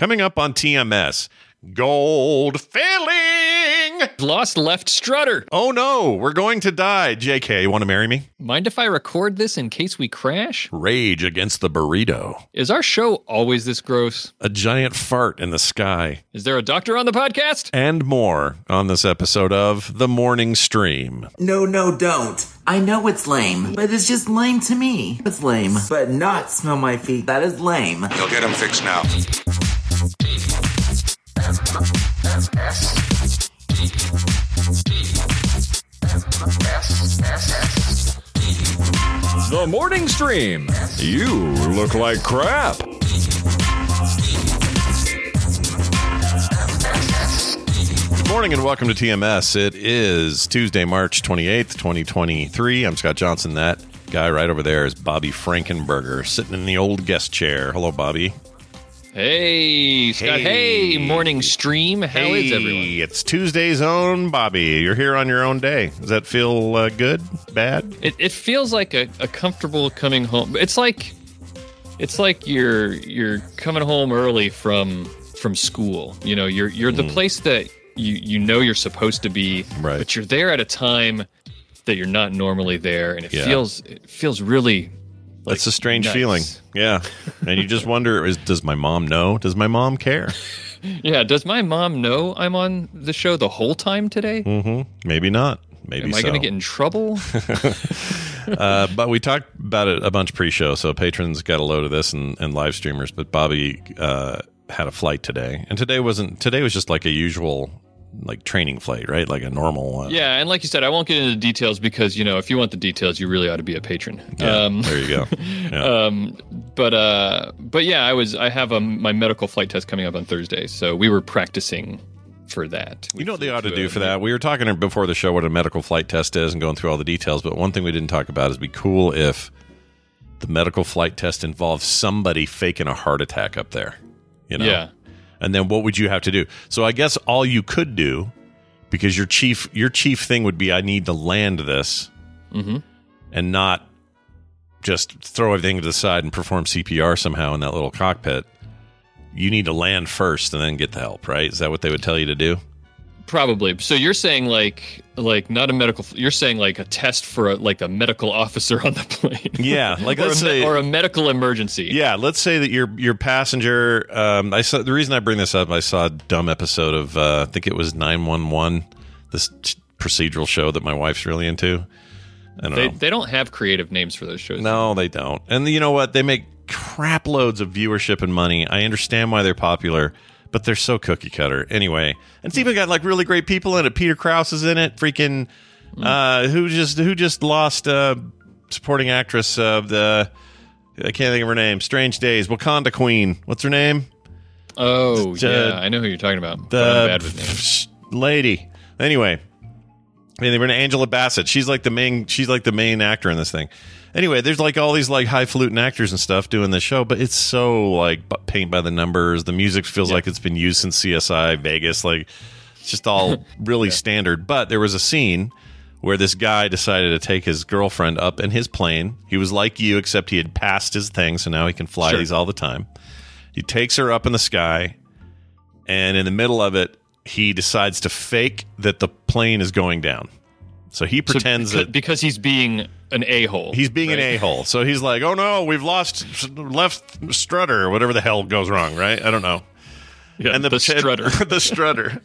Coming up on TMS, gold filling. Lost left strutter. Oh no, we're going to die. JK, you want to marry me? Mind if I record this in case we crash? Rage against the burrito. Is our show always this gross? A giant fart in the sky. Is there a doctor on the podcast? And more on this episode of The Morning Stream. No, no, don't. I know it's lame, but it's just lame to me. It's lame, but not smell my feet. That is lame. You'll get him fixed now. The morning stream. You look like crap. Good morning and welcome to TMS. It is Tuesday, March 28th, 2023. I'm Scott Johnson. That guy right over there is Bobby Frankenberger sitting in the old guest chair. Hello, Bobby. Hey, Scott. Hey, Hey. morning stream. How is hey, everyone? it's Tuesday's own Bobby. You're here on your own day. Does that feel uh, good? Bad? It, it feels like a, a comfortable coming home. It's like it's like you're you're coming home early from from school. You know, you're you're the place that you you know you're supposed to be, Right. but you're there at a time that you're not normally there, and it Yeah. feels it feels really. Like, It's a strange nice. feeling. Yeah. And you just wonder is, does my mom know? Does my mom care? Yeah. Does my mom know I'm on the show the whole time today? hmm Maybe not. Maybe Am I so. going to get in trouble? uh, but we talked about it a bunch pre-show, so patrons got a load of this and, and live streamers. But Bobby uh, had a flight today, and today wasn't. Today was just like a usual, like training flight, right? Like a normal one. yeah, and like you said, I won't get into the details because you know if you want the details, you really ought to be a patron. Yeah, Um, there you go. Yeah. um, but uh, but yeah, I was I have a, my medical flight test coming up on Thursday, so we were practicing for that. you know what they ought to do for that? We were talking before the show what a medical flight test is and going through all the details. But one thing we didn't talk about is it'd be cool if the medical flight test involves somebody faking a heart attack up there. You know? Yeah. And then what would you have to do? So I guess all you could do, because your chief your chief thing would be I need to land this Mhm. and not just throw everything to the side and perform CPR somehow in that little cockpit. You need to land first and then get the help, right? Is that what they would tell you to do? Probably. So you're saying like like not a medical. You're saying like a test for a, like a medical officer on the plane. Yeah, like or, a, say or a medical emergency. Yeah, let's say that your your passenger. Um, I saw the reason I bring this up. I saw a dumb episode of uh, I think it was nine one one, this procedural show that my wife's really into. I don't They, know. they don't have creative names for those shows. No, they don't. And you know what? They make crap loads of viewership and money. I understand why they're popular, but they're so cookie cutter. Anyway, and it's even got like really great people in it. Peter Krause is in it. Freaking uh, who just who just lost uh, supporting actress of the I can't think of her name. Strange Days. Wakanda Queen. What's her name? Oh The- yeah, I know who you're talking about. The bad with lady. Anyway, mean, they were in Angela Bassett. She's like the main. She's like the main actor in this thing. Anyway, there's like all these like highfalutin actors and stuff doing this show, but it's so like paint by the numbers. The music feels like it's been used since CSI Vegas. Like, it's just all really standard. But there was a scene where this guy decided to take his girlfriend up in his plane. He was like you, except he had passed his thing, so now he can fly Sure. these all the time. He takes her up in the sky, and in the middle of it, he decides to fake that the plane is going down. So he pretends beca- that because he's being an a hole. He's being an a hole. So he's like, oh no, we've lost left strutter or whatever the hell goes wrong, right? I don't know. Yeah, and the, the, strutter. the strutter.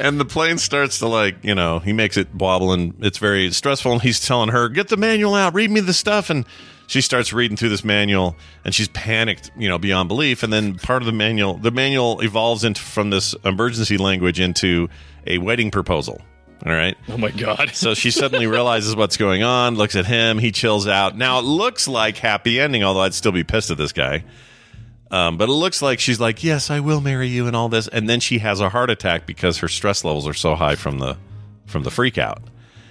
and the plane starts to like, you know, he makes it wobble and it's very stressful. And he's telling her, get the manual out, read me the stuff. And she starts reading through this manual and she's panicked, you know, beyond belief. And then part of the manual, the manual evolves into from this emergency language into a wedding proposal. All right. oh my god. So she suddenly realizes what's going on, looks at him, he chills out. Now it looks like happy ending, although I'd still be pissed at this guy. Um, but it looks like she's like, "Yes, I will marry you," and all this, and then she has a heart attack because her stress levels are so high from the from the freak out.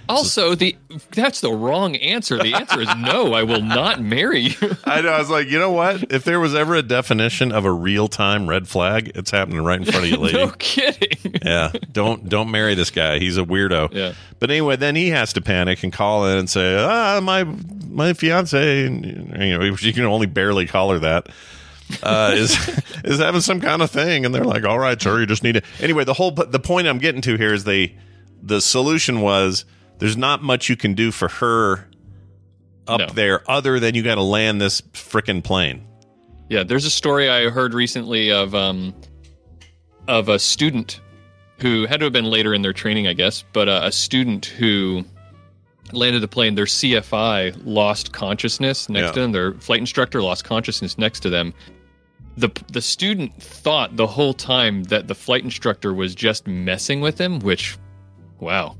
Also, the that's the wrong answer. The answer is no. I will not marry you. I know. I was like, you know what? If there was ever a definition of a real time red flag, it's happening right in front of you, lady. no kidding. Yeah, don't don't marry this guy. He's a weirdo. Yeah. But anyway, then he has to panic and call in and say, "Ah, my my fiance, and you know, you can only barely call her that." Uh, is is having some kind of thing, and they're like, "All right, sir, you just need to." Anyway, the whole the point I'm getting to here is they the solution was there's not much you can do for her up No. there other than you got to land this frickin' plane. Yeah, there's a story I heard recently of um of a student who had to have been later in their training, I guess, but uh, a student who landed the plane. Their CFI lost consciousness next Yeah. to them. Their flight instructor lost consciousness next to them. the The student thought the whole time that the flight instructor was just messing with him, which, wow.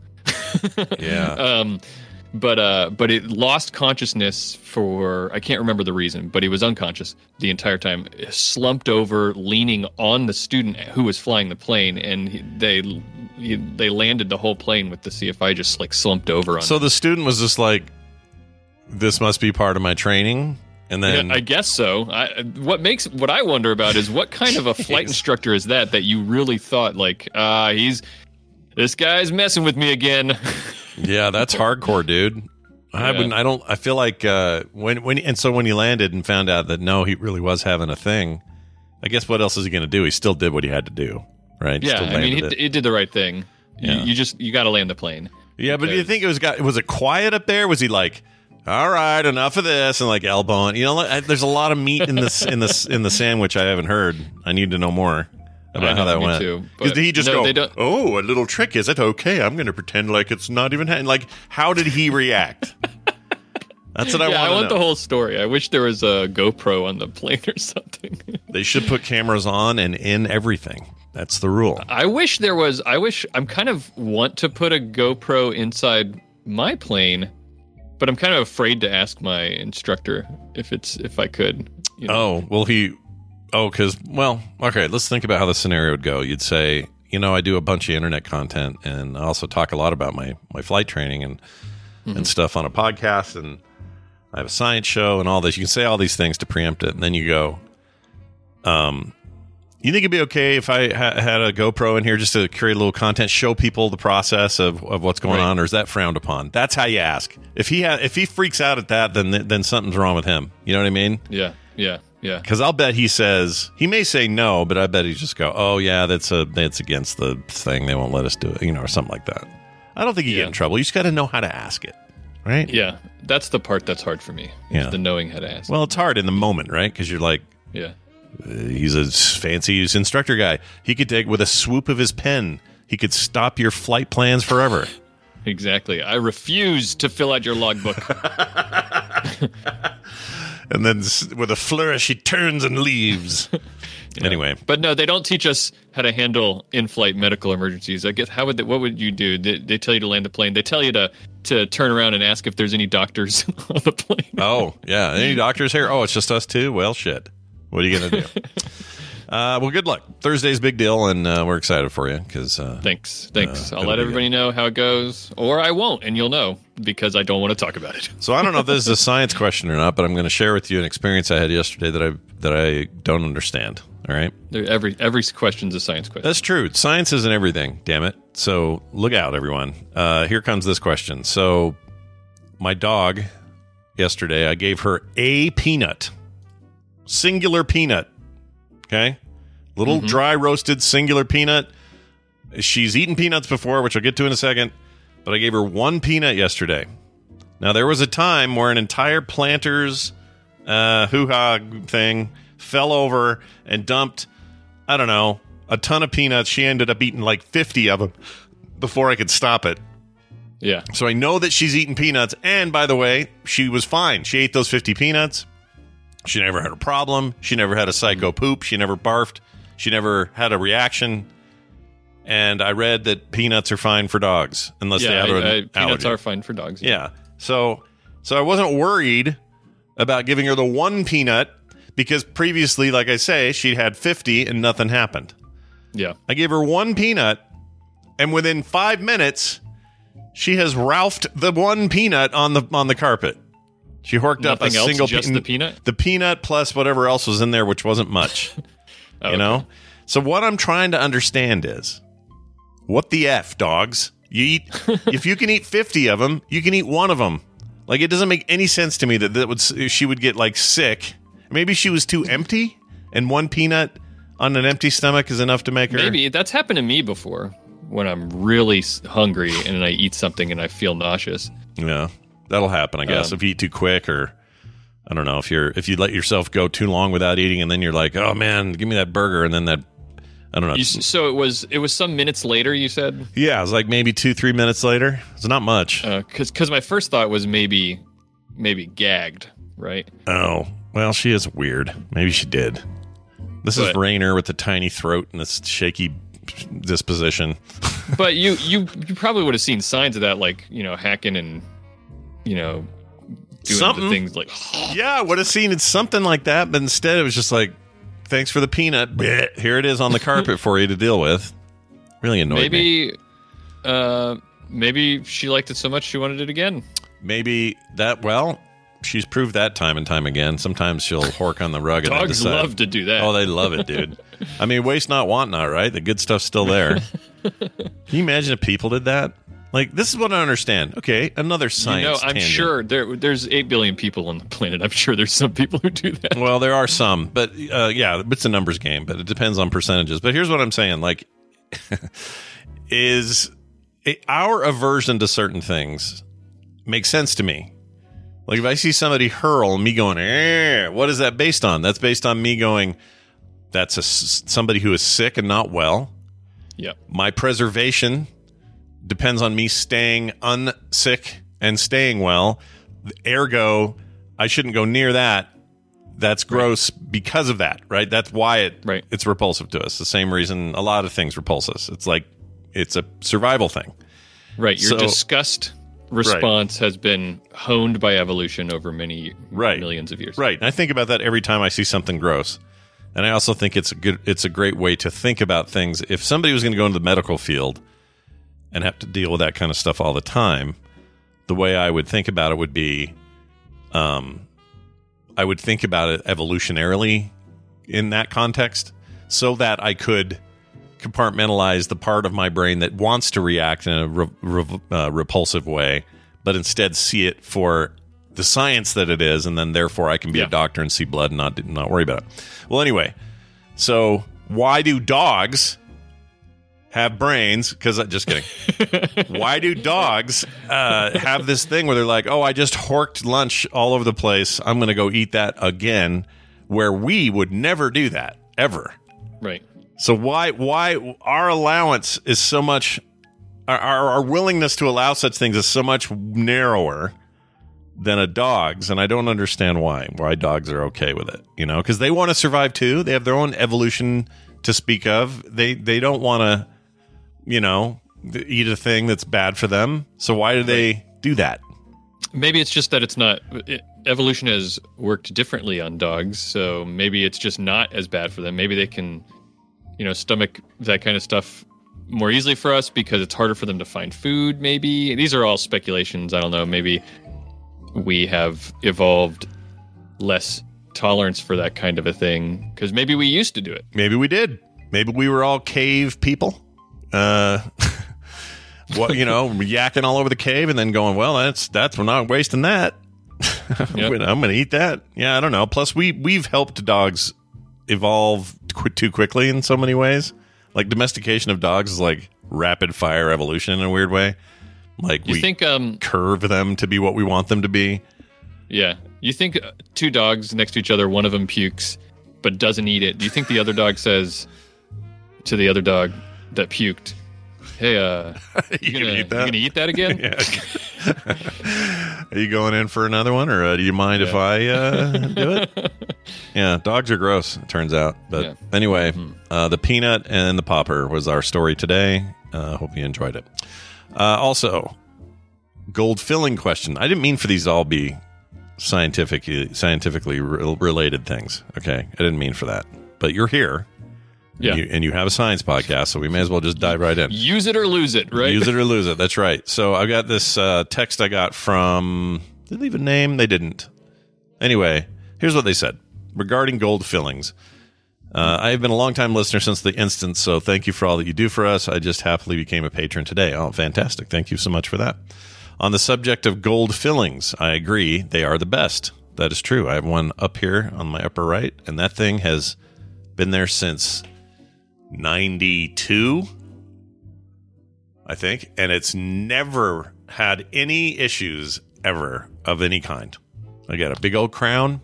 Yeah. um, but uh, but it lost consciousness for I can't remember the reason, but he was unconscious the entire time, slumped over, leaning on the student who was flying the plane, and he, they he, they landed the whole plane with the CFI just like slumped over on. So the student was just like, "This must be part of my training," and then Yeah, I guess so. I, what makes what I wonder about is what kind of a flight instructor is that that you really thought like, ah, he's this guy's messing with me again. Yeah, that's hardcore, dude. I Yeah. wouldn't. I don't. I feel like uh, when when and so when he landed and found out that no, he really was having a thing. I guess what else is he going to do? He still did what he had to do, right? Yeah, I mean, he, it. he did the right thing. Yeah. You, you just you got to land the plane. yeah, but do you think it was got? Was it quiet up there? Was he like, all right, enough of this, and like elbowing? You know, there's a lot of meat in this in this in the sandwich. I haven't heard. I need to know more about I how that went. too, did he just no, go? Oh, a little trick, is it? Okay, I'm going to pretend like it's not even happening. Like, how did he react? That's what I yeah, want I want know. the whole story. I wish there was a GoPro on the plane or something. They should put cameras on and in everything. That's the rule. I wish there was. I wish I'm kind of want to put a GoPro inside my plane, but I'm kind of afraid to ask my instructor if it's if I could. You know? Oh, well, he. Oh, because, well, okay, let's think about how the scenario would go. You'd say, you know, I do a bunch of internet content and I also talk a lot about my, my flight training and, and stuff on a podcast. And I have a science show and all this. You can say all these things to preempt it. And then you go, um, you think it'd be okay if I ha- had a GoPro in here just to create a little content, show people the process of, of what's going Right. on, or is that frowned upon? That's how you ask. If he ha- if he freaks out at that, then then something's wrong with him. You know what I mean? Yeah, yeah, yeah. Because I'll bet he says he may say no, but I bet he just go, "Oh yeah, that's a that's against the thing. They won't let us do it," you know, or something like that. I don't think you Yeah. get in trouble. You just got to know how to ask it, right? Yeah, that's the part that's hard for me. Yeah. the knowing how to ask. Well, it's hard in the moment, right? Because you're like, yeah, uh, he's a fancy instructor guy. He could take with a swoop of his pen. He could stop your flight plans forever. exactly. I refuse to fill out your logbook. and then with a flourish, he turns and leaves. Anyway, But no, they don't teach us how to handle in-flight medical emergencies. I guess how would they, what would you do? They, they tell you to land the plane. They tell you to to turn around and ask if there's any doctors on the plane. Oh, yeah. Any doctors here? Oh, it's just us two? Well, shit. What are you going to do? uh, well, good luck. Thursday's big deal, and uh, we're excited for you because uh, Thanks, thanks. Uh, I'll let everybody know how it goes, or I won't, and you'll know because I don't want to talk about it. So I don't know if this is a science question or not, but I'm going to share with you an experience I had yesterday that I that I don't understand. All right. Every every question's a science question. That's true. Science isn't everything, damn it. So look out, everyone. Uh, here comes this question. So, my dog, yesterday, I gave her a peanut, singular peanut. Okay. Little dry roasted singular peanut. She's eaten peanuts before, which I'll get to in a second, but I gave her one peanut yesterday. Now, there was a time where an entire Planters uh, hoo ha thing fell over and dumped I don't know, a ton of peanuts. She ended up eating like 50 of them before I could stop it. yeah. So I know that she's eating peanuts. And by the way, she was fine. She ate those 50 peanuts. She never had a problem. She never had a psycho poop. She never barfed. She never had a reaction. And I read that peanuts are fine for dogs unless they have I- an I- peanuts allergy. are fine for dogs. Yeah. So so I wasn't worried about giving her the one peanut because previously, like I say, she'd had 50 and nothing happened. Yeah. I gave her one peanut, and within five minutes, she has ralphed the one peanut on the on the carpet. She horked up a else, single the peanut? the peanut plus whatever else was in there, which wasn't much. Oh, you know. So what I'm trying to understand is, what the f, dogs? You eat if you can eat 50 of them, you can eat one of them. Like it doesn't make any sense to me that that would she would get like sick. Maybe she was too empty, and one peanut on an empty stomach is enough to make her. Maybe that's happened to me before when I'm really hungry and I eat something and I feel nauseous. Yeah, that'll happen. I guess Um, if you eat too quick, or I don't know if you're if you let yourself go too long without eating, and then you're like, oh man, give me that burger, and then that I don't know. You, so it was it was some minutes later. You said yeah, it was like maybe two three minutes later. It's not much. Uh, because because my first thought was maybe maybe gagged, right? Oh, well, she is weird. Maybe she did. This is But- Rainer with the tiny throat and this shaky disposition. But you you you probably would have seen signs of that, like you know hacking and you know doing Something. the things like Yeah, I would have seen it something like that, but instead it was just like, thanks for the peanut. Bleh. Here it is on the carpet for you to deal with. Really annoyed me. maybe uh maybe she liked it so much she wanted it again. Maybe that, well, she's proved that time and time again. Sometimes she'll hork on the rug and then Dogs decide- love to do that. Oh, they love it, dude. I mean, waste not, want not, right? The good stuff's still there. Can you imagine if people did that? Like, this is what I understand. Okay, another you science. know, I'm tangent. sure there there's eight billion people on the planet. I'm sure there's some people who do that. Well, there are some, but uh, yeah, it's a numbers game, but it depends on percentages. But here's what I'm saying: like, is it, our aversion to certain things makes sense to me. Like if I see somebody hurl, me going, eh, what is that based on? That's based on me going, that's a somebody who is sick and not well. Yeah. My preservation depends on me staying unsick and staying well. Ergo, I shouldn't go near that. That's gross because of that, right? That's why it Right. it's repulsive to us. The same reason a lot of things repulse us. It's like it's a survival thing. Right. Your So- disgust response has been honed by evolution over many Right. millions of years. Right. And I think about that every time I see something gross. And I also think it's a good it's a great way to think about things. If somebody was going to go into the medical field and have to deal with that kind of stuff all the time, the way I would think about it would be um I would think about it evolutionarily in that context so that I could compartmentalize the part of my brain that wants to react in a re- re- uh, repulsive way, but instead see it for the science that it is, and then therefore I can be Yeah. a doctor and see blood and not not worry about it. Well, anyway, so why do dogs have brains? Because just kidding. why do dogs uh, have this thing where they're like, "Oh, I just horked lunch all over the place. I'm going to go eat that again," where we would never do that ever. Right. So why why our allowance is so much our, our our willingness to allow such things is so much narrower than a dog's and I don't understand why why dogs are okay with it you know because they want to survive too they have their own evolution to speak of they they don't want to you know eat a thing that's bad for them so why do they do that Maybe it's just that it's not. It, evolution has worked differently on dogs, so maybe it's just not as bad for them. Maybe they can, you know, stomach that kind of stuff more easily for us because it's harder for them to find food. Maybe these are all speculations. I don't know. Maybe we have evolved less tolerance for that kind of a thing because maybe we used to do it. Maybe we did. Maybe we were all cave people. Uh, what you know, yakking all over the cave and then going, well, that's that's we're not wasting that. Yep. I'm to eat that. Yeah, I don't know. Plus, we we've helped dogs evolve qu- too quickly in so many ways. Like domestication of dogs is like rapid fire evolution in a weird way. Like You we think, um, curve them to be what we want them to be. yeah, you think uh, two dogs next to each other, one of them pukes but doesn't eat it. Do you think the other dog says to the other dog that puked, "Hey, uh, you you gonna, you eat that? gonna eat that again?" Are you going in for another one, or uh, do you mind if I uh, do it? yeah, dogs are gross. It turns out. But Yeah. Mm-hmm. anyway, uh, the peanut and the popper was our story today. Uh, hope you enjoyed it. Uh, also, gold filling question. I didn't mean for these to all be scientifically scientifically re- related things. Okay, I didn't mean for that. But you're here. Yeah. And you, and you have a science podcast, so we may as well just dive right in. Use it or lose it, right? Use it or lose it. That's right. So I've got this uh, text I got from. Did they leave a name? They didn't. Anyway, here's what they said regarding gold fillings. Uh, I have been a long time listener since the instance, so thank you for all that you do for us. I just happily became a patron today. Oh, fantastic. Thank you so much for that. On the subject of gold fillings, I agree. They are the best. That is true. I have one up here on my upper right, and that thing has been there since 92. I think, and it's never had any issues ever of any kind. I got a big old crown.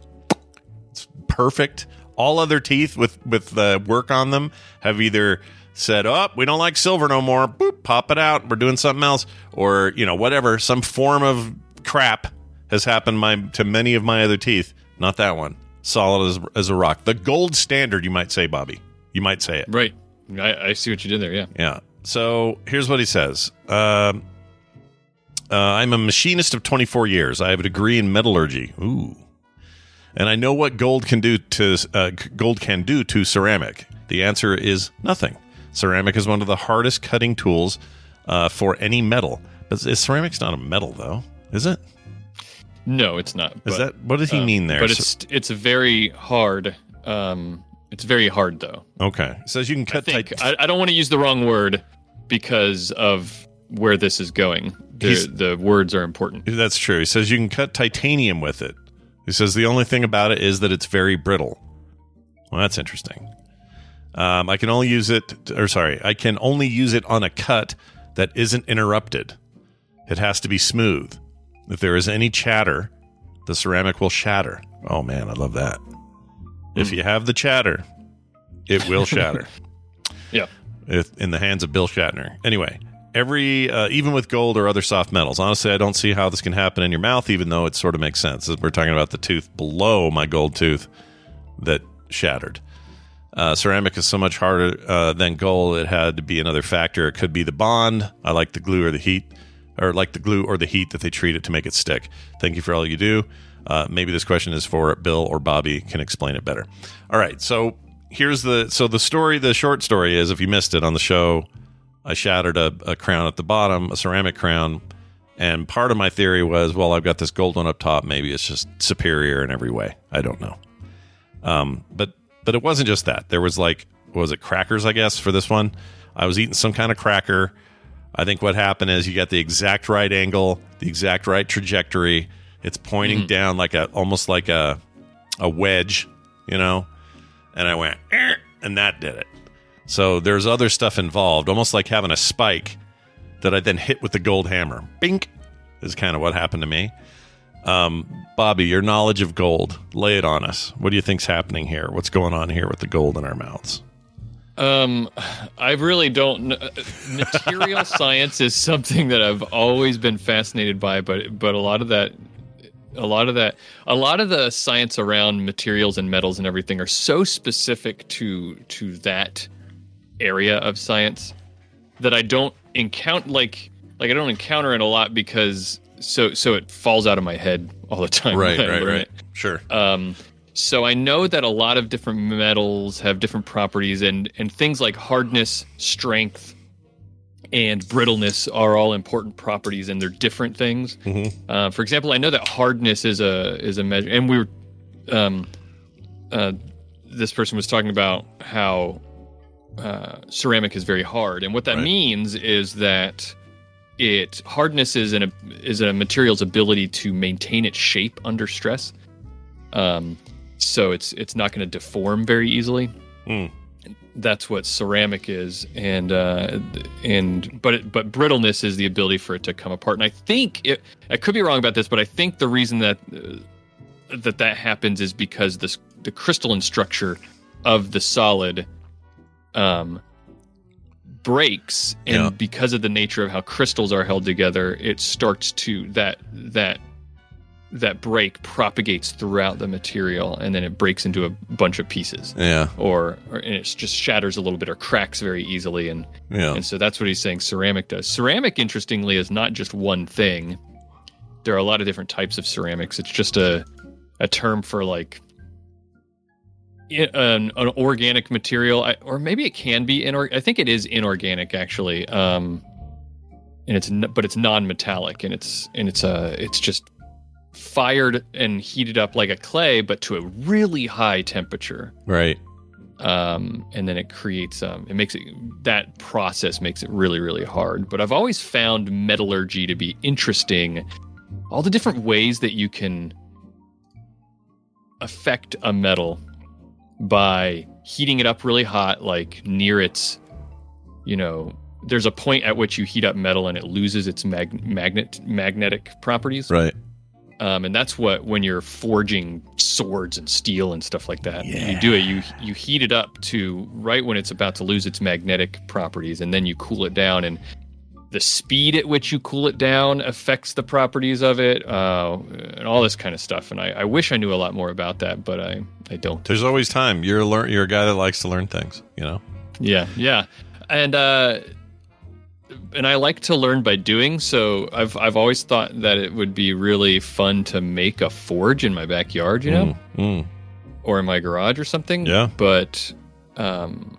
It's perfect. All other teeth with with the work on them have either said, "Oh, we don't like silver no more." Boop, pop it out. We're doing something else, or you know, whatever. Some form of crap has happened my to many of my other teeth. Not that one. Solid as, as a rock. The gold standard, you might say, Bobby. You might say it. Right. I, I see what you did there. Yeah. Yeah. So here's what he says. Um, uh, I'm a machinist of 24 years. I have a degree in metallurgy. Ooh. And I know what gold can do to uh, gold can do to ceramic. The answer is nothing. Ceramic is one of the hardest cutting tools uh, for any metal. But is- ceramic's not a metal, though, is it? No, it's not. Is but, that what does he um, mean there? But it's it's very hard. Um, it's very hard though. okay. It says you can cut I think I, I don't want to use the wrong word because of where this is going. The, the words are important. That's true. He says you can cut titanium with it. He says the only thing about it is that it's very brittle. Well, that's interesting. Um, I can only use it, or sorry, I can only use it on a cut that isn't interrupted. It has to be smooth. If there is any chatter, the ceramic will shatter. Oh man, I love that. If you have the chatter, it will shatter Yeah. if, in the hands of Bill Shatner. Anyway, every uh, even with gold or other soft metals, honestly, I don't see how this can happen in your mouth, even though it sort of makes sense. We're talking about the tooth below my gold tooth that shattered. Uh, ceramic is so much harder uh, than gold. It had to be another factor. It could be the bond. I like the glue or the heat, or like the glue or the heat that they treat it to make it stick. Thank you for all you do. Uh, maybe this question is for Bill or Bobby can explain it better. All right, so here's the so the story. The short story is, if you missed it on the show, I shattered a, a crown at the bottom, a ceramic crown, and part of my theory was, well, I've got this gold one up top. Maybe it's just superior in every way. I don't know. Um, but but it wasn't just that. There was like, was it crackers? I guess for this one, I was eating some kind of cracker. I think what happened is you got the exact right angle, the exact right trajectory. It's pointing down like a almost like a a wedge, you know. And I went, "Eh," and that did it. So there's other stuff involved, almost like having a spike that I then hit with the gold hammer. Bink is kind of what happened to me. Um, Bobby, your knowledge of gold, lay it on us. What do you think's happening here? What's going on here with the gold in our mouths? Um, I really don't. kn- Material science is something that I've always been fascinated by, but but a lot of that, a lot of that, a lot of the science around materials and metals and everything are so specific to to that area of science that I don't encounter like like I don't encounter it a lot because so so it falls out of my head all the time. Right, learn it. Sure. Um, so I know that a lot of different metals have different properties, and and things like hardness, strength, and brittleness are all important properties, and they're different things. Uh, for example, I know that hardness is a is a measure, and we were um, uh, this person was talking about how uh, ceramic is very hard, and what that Right. means is that it hardness is an is a material's ability to maintain its shape under stress. Um, so it's it's not going to deform very easily. Hmm. That's what ceramic is, and uh, and but it, but brittleness is the ability for it to come apart. And I think it, I could be wrong about this, but I think the reason that uh, that that happens is because this the crystalline structure of the solid um breaks and Yeah. because of the nature of how crystals are held together it starts to that that that break propagates throughout the material and then it breaks into a bunch of pieces Yeah. or, or and it just shatters a little bit or cracks very easily and Yeah. and so that's what he's saying ceramic does. Ceramic, interestingly, is not just one thing. There are a lot of different types of ceramics. It's just a a term for like an, an organic material, I, or maybe it can be inor. I think it is inorganic actually. Um, and it's but it's non-metallic, and it's and it's uh it's just fired and heated up like a clay, but to a really high temperature Right. um, and then it creates um, it makes it that process makes it really really hard. But I've always found metallurgy to be interesting. All the different ways that you can affect a metal by heating it up really hot, like near its, you know, there's a point at which you heat up metal and it loses its mag- magnet magnetic properties. Right. Um, and that's what when you're forging swords and steel and stuff like that, you do it. You you heat it up to right when it's about to lose its magnetic properties, and then you cool it down. And the speed at which you cool it down affects the properties of it, uh, and all this kind of stuff. And I, I wish I knew a lot more about that, but I I don't. There's always time. You're a learn. You're a guy that likes to learn things. You know. Yeah, yeah, and uh, and I like to learn by doing. So I've I've always thought that it would be really fun to make a forge in my backyard. You know. Mm, mm. or in my garage or something. Yeah. But um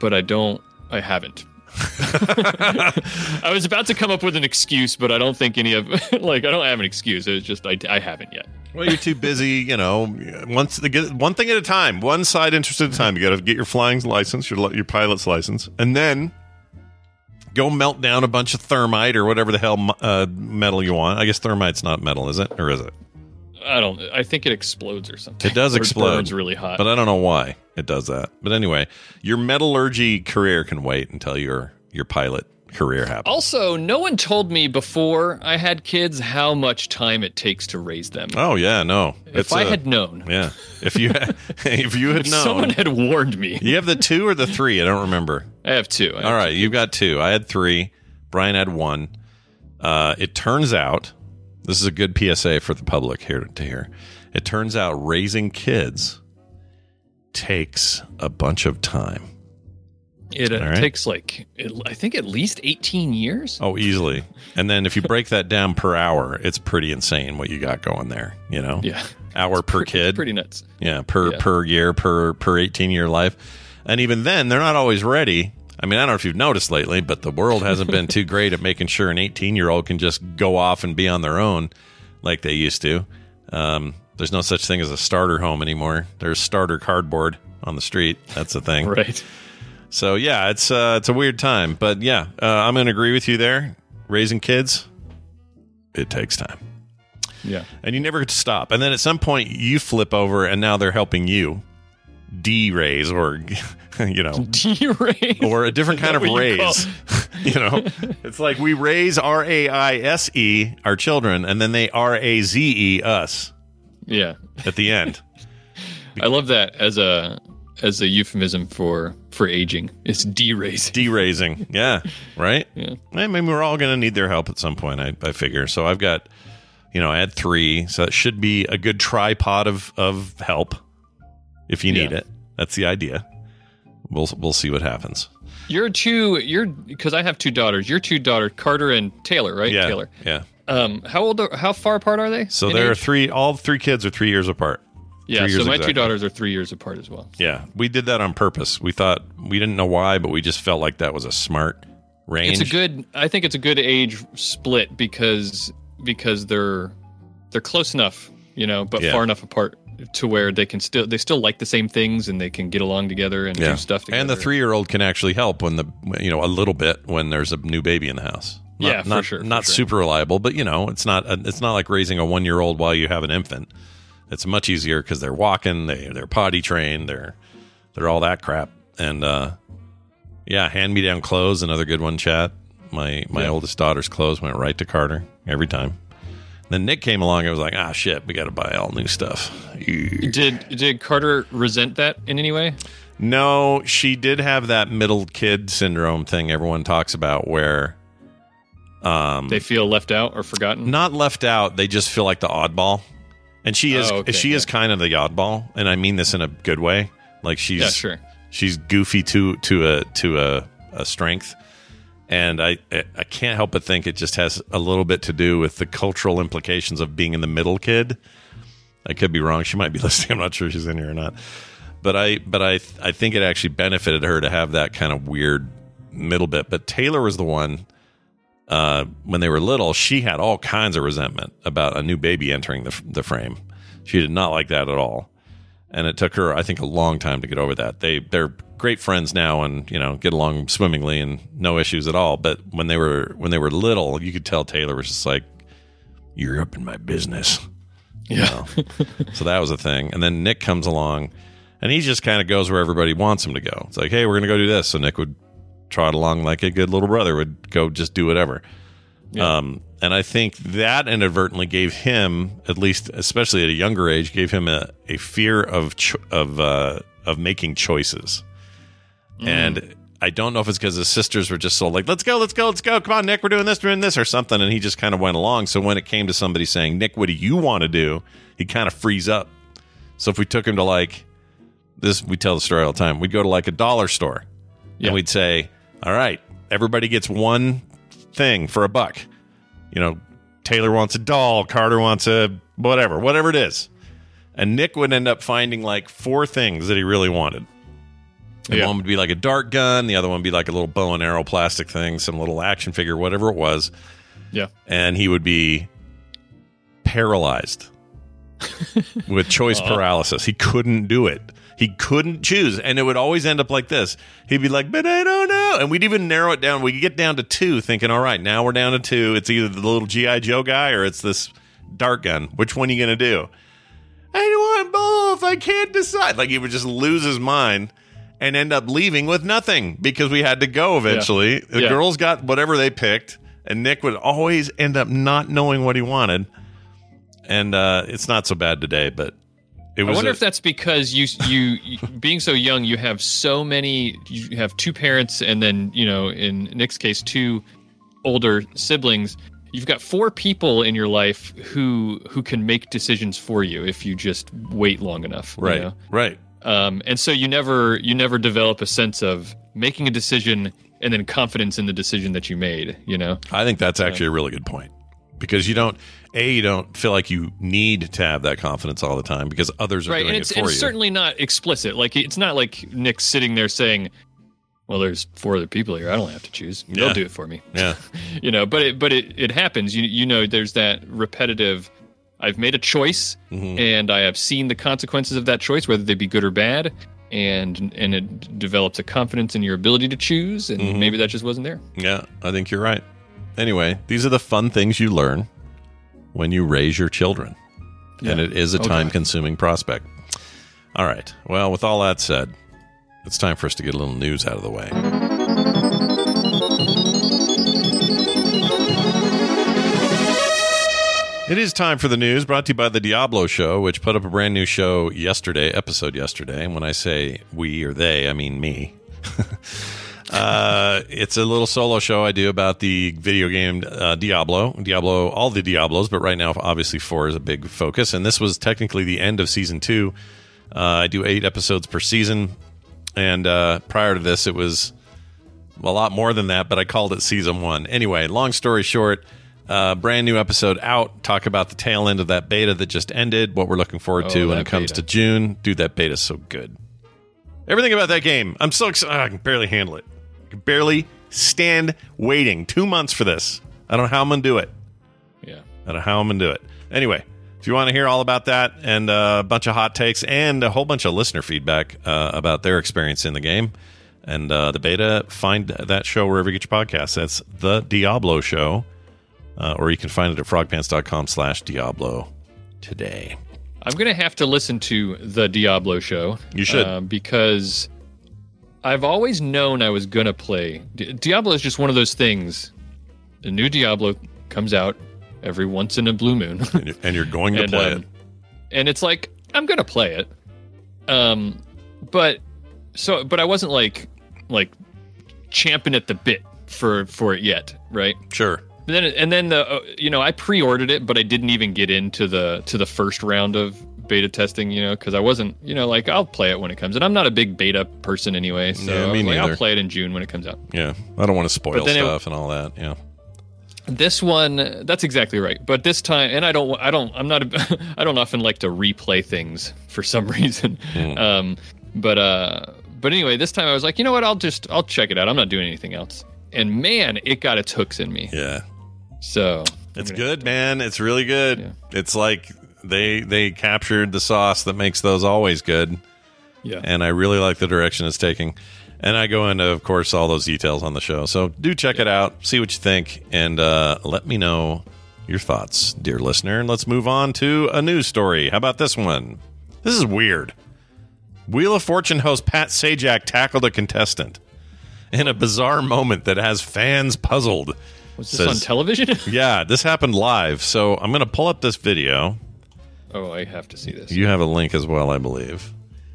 but I don't I haven't. I was about to come up with an excuse, but I don't think any of like I don't have an excuse. It's just I, I haven't yet. Well, you're too busy. You know, once get one thing at a time, one side interest at a time. You got to get your flying license, your your pilot's license, and then go melt down a bunch of thermite or whatever the hell uh, metal you want. I guess thermite's not metal, is it, or is it? I don't. I think it explodes or something. It does Or explode. It's really hot. But I don't know why it does that. But anyway, your metallurgy career can wait until your your pilot career happens. also, no one told me before I had kids how much time it takes to raise them. Oh yeah, no. if I had known, yeah, if you had, if you had if known, someone had warned me. you have the two or the three. I don't remember. I have two. I have All right, you've got two. I had three. Brian had one. Uh, it turns out this is a good PSA for the public here to hear. It turns out raising kids takes a bunch of time. It uh, right. takes like it, I think at least eighteen years. Oh, easily. And then if you break that down per hour, it's pretty insane what you got going there. You know, Yeah, hour per kid. pretty nuts. Yeah, per Yeah. per year per per 18 year life. And even then, they're not always ready. I mean, I don't know if you've noticed lately, but the world hasn't been too great at making sure an 18 year old can just go off and be on their own like they used to. Um, there's no such thing as a starter home anymore. There's starter cardboard on the street. That's the thing. Right. So yeah, it's uh, it's a weird time, but yeah, uh, I'm going to agree with you there. Raising kids, it takes time Yeah. and you never get to stop. And then at some point, you flip over, and now they're helping you de-raise, or you know, D-raise. or a different kind of raise. you know, it's like we raise R A I S E our children, and then they R A Z E us Yeah. at the end. I love that as a as a euphemism for for aging. It's D-raising. De-raising, yeah, right. Yeah. I mean, we're all going to need their help at some point. I, I figure. So I've got, you know, I had three, so it should be a good tripod of of help if you need Yeah. it. That's the idea. We'll we'll see what happens. You're two. You're because I have two daughters. Your two daughters, Carter and Taylor, right? Yeah, Taylor. yeah. Um, how old? Are, how far apart are they? So there are three. All three kids are three years apart. Yeah. So my exactly. two daughters are three years apart as well. Yeah, we did that on purpose. We thought we didn't know why, but we just felt like that was a smart range. It's a good. I think it's a good age split because because they're they're close enough, you know, but Yeah. far enough apart to where they can still they still like the same things and they can get along together and do stuff together. And the three year old can actually help when the you know a little bit when there's a new baby in the house. Not, Yeah, for not, sure, for Not sure. super reliable, but you know it's not it's not like raising a one year old while you have an infant. It's much easier because they're walking, they they're potty trained, they're they're all that crap. And uh, yeah, hand me down clothes, another good one. Chat. My my Yeah. oldest daughter's clothes went right to Carter every time. Then Nick came along. I was like, ah, shit, we got to buy all new stuff. Did did Carter resent that in any way? No, she did have that middle kid syndrome thing everyone talks about where um They feel left out or forgotten. not left out, they just feel like the oddball. And she is Oh, okay, she is kind of the oddball, and I mean this in a good way. Like she's Yeah, sure. she's goofy to to a to a, a strength. And I I can't help but think it just has a little bit to do with the cultural implications of being in the middle kid. I could be wrong. She might be listening. I'm not sure she's in here or not. But I but I I think it actually benefited her to have that kind of weird middle bit. But Taylor was the one uh, when they were little. She had all kinds of resentment about a new baby entering the the frame. She did not like that at all, and it took her I think a long time to get over that. They they're great friends now and you know get along swimmingly and no issues at all. But when they were when they were little, you could tell Taylor was just like, "You're up in my business." Yeah. So that was a thing. And then Nick comes along and he just kind of goes where everybody wants him to go. It's like, hey, we're going to go do this. So Nick would trot along like a good little brother would go just do whatever. Um, and I think that inadvertently gave him, at least, especially at a younger age, gave him a, a fear of cho- of uh, of making choices. And I don't know if it's because his sisters were just so like, let's go, let's go, let's go. Come on, Nick, we're doing this, we're doing this, or something. And he just kind of went along. So when it came to somebody saying, Nick, what do you want to do? He'd kind of freeze up. So if we took him to like this, we tell the story all the time. We'd go to like a dollar store Yeah. and we'd say, all right, everybody gets one thing for a buck. You know, Taylor wants a doll, Carter wants a whatever, whatever it is. And Nick would end up finding like four things that he really wanted. And Yeah. one would be like a dart gun, the other one would be like a little bow and arrow plastic thing, some little action figure, whatever it was. Yeah. And he would be paralyzed with choice uh-huh. paralysis. He couldn't do it. He couldn't choose. And it would always end up like this. He'd be like, but I don't know. And we'd even narrow it down. We could get down to two, thinking, all right, now we're down to two. It's either the little G.I. Joe guy or it's this dart gun. Which one are you going to do? I want both. I can't decide. Like he would just lose his mind and end up leaving with nothing because we had to go eventually. The Yeah. girls got whatever they picked, and Nick would always end up not knowing what he wanted. And uh, it's not so bad today, but I wonder a- if that's because you, you, you, being so young, you have so many. You have two parents, and then you know, in Nick's case, two older siblings. You've got four people in your life who who can make decisions for you if you just wait long enough. you right, know? right. Um, and so you never you never develop a sense of making a decision and then confidence in the decision that you made. You know. I think that's actually a really good point because you don't a you don't feel like you need to have that confidence all the time because others are right doing and it it's, for it's you. certainly not explicit like it's not like nick's sitting there saying well there's four other people here i don't have to choose they'll Yeah. do it for me yeah, you know but it but it, it happens you you know there's that repetitive i've made a choice Mm-hmm. and i have seen the consequences of that choice whether they be good or bad and and it develops a confidence in your ability to choose and Mm-hmm. maybe that just wasn't there yeah. I think you're right. Anyway, these are the fun things you learn when you raise your children, and it is a Okay. time-consuming prospect. All right. Well, with all that said, it's time for us to get a little news out of the way. It is time for the news brought to you by the Diablo Show, which put up a brand new show yesterday, episode yesterday. And when I say we or they, I mean me. uh, it's a little solo show I do about the video game uh, Diablo. Diablo, all the Diablos, but right now, obviously, four is a big focus. And this was technically the end of season two. Uh, I do eight episodes per season. And uh, prior to this, it was a lot more than that, but I called it season one. Anyway, long story short, uh, brand new episode out. Talk about the tail end of that beta that just ended, what we're looking forward Oh, to when it comes beta. to June. Dude, that beta's so good. Everything about that game. I'm so excited. I can barely handle it. Can barely stand waiting two months for this. I don't know how I'm to do it. yeah I don't know how I'm to do it. Anyway, If you want to hear all about that and uh, a bunch of hot takes and a whole bunch of listener feedback uh, about their experience in the game and uh, the beta, find that show wherever you get your podcasts. That's The Diablo Show, uh, or you can find it at frogpants.com slash Diablo today. I'm gonna have to listen to the Diablo show. You should. uh, because I've always known I was gonna play. Di- Diablo is just one of those things. The new Diablo comes out every once in a blue moon, And you're, and you're going to And, play um, it. and it's like I'm gonna play it. Um, but so, but I wasn't like like champing at the bit for for it yet, right? Sure. And then and then the uh, you know I pre-ordered it, but I didn't even get into the to the first round of beta testing, you know, because I wasn't you know like I'll play it when it comes, and I'm not a big beta person anyway, so Yeah, me like, I'll play it in June when it comes out. Yeah. I don't want to spoil then it- stuff and all that. Yeah. This one, that's exactly right. But this time, and I don't, I don't, I'm not, a, I don't often like to replay things for some reason. Um, but uh, but anyway, this time I was like, you know what? I'll just, I'll check it out. I'm not doing anything else. And man, it got its hooks in me. Yeah. So It's good, man. It's really good. Yeah. It's like they they captured the sauce that makes those always good. yeah, and I really like the direction it's taking. And I go into, of course, all those details on the show. So do check it out, see what you think, and uh, let me know your thoughts, dear listener. And let's move on to a news story. How about this one? This is weird. Wheel of Fortune host Pat Sajak tackled a contestant in a bizarre moment that has fans puzzled. was this on television? Yeah, this happened live. So I'm going to pull up this video. Oh, I have to see this. You have a link as well, I believe.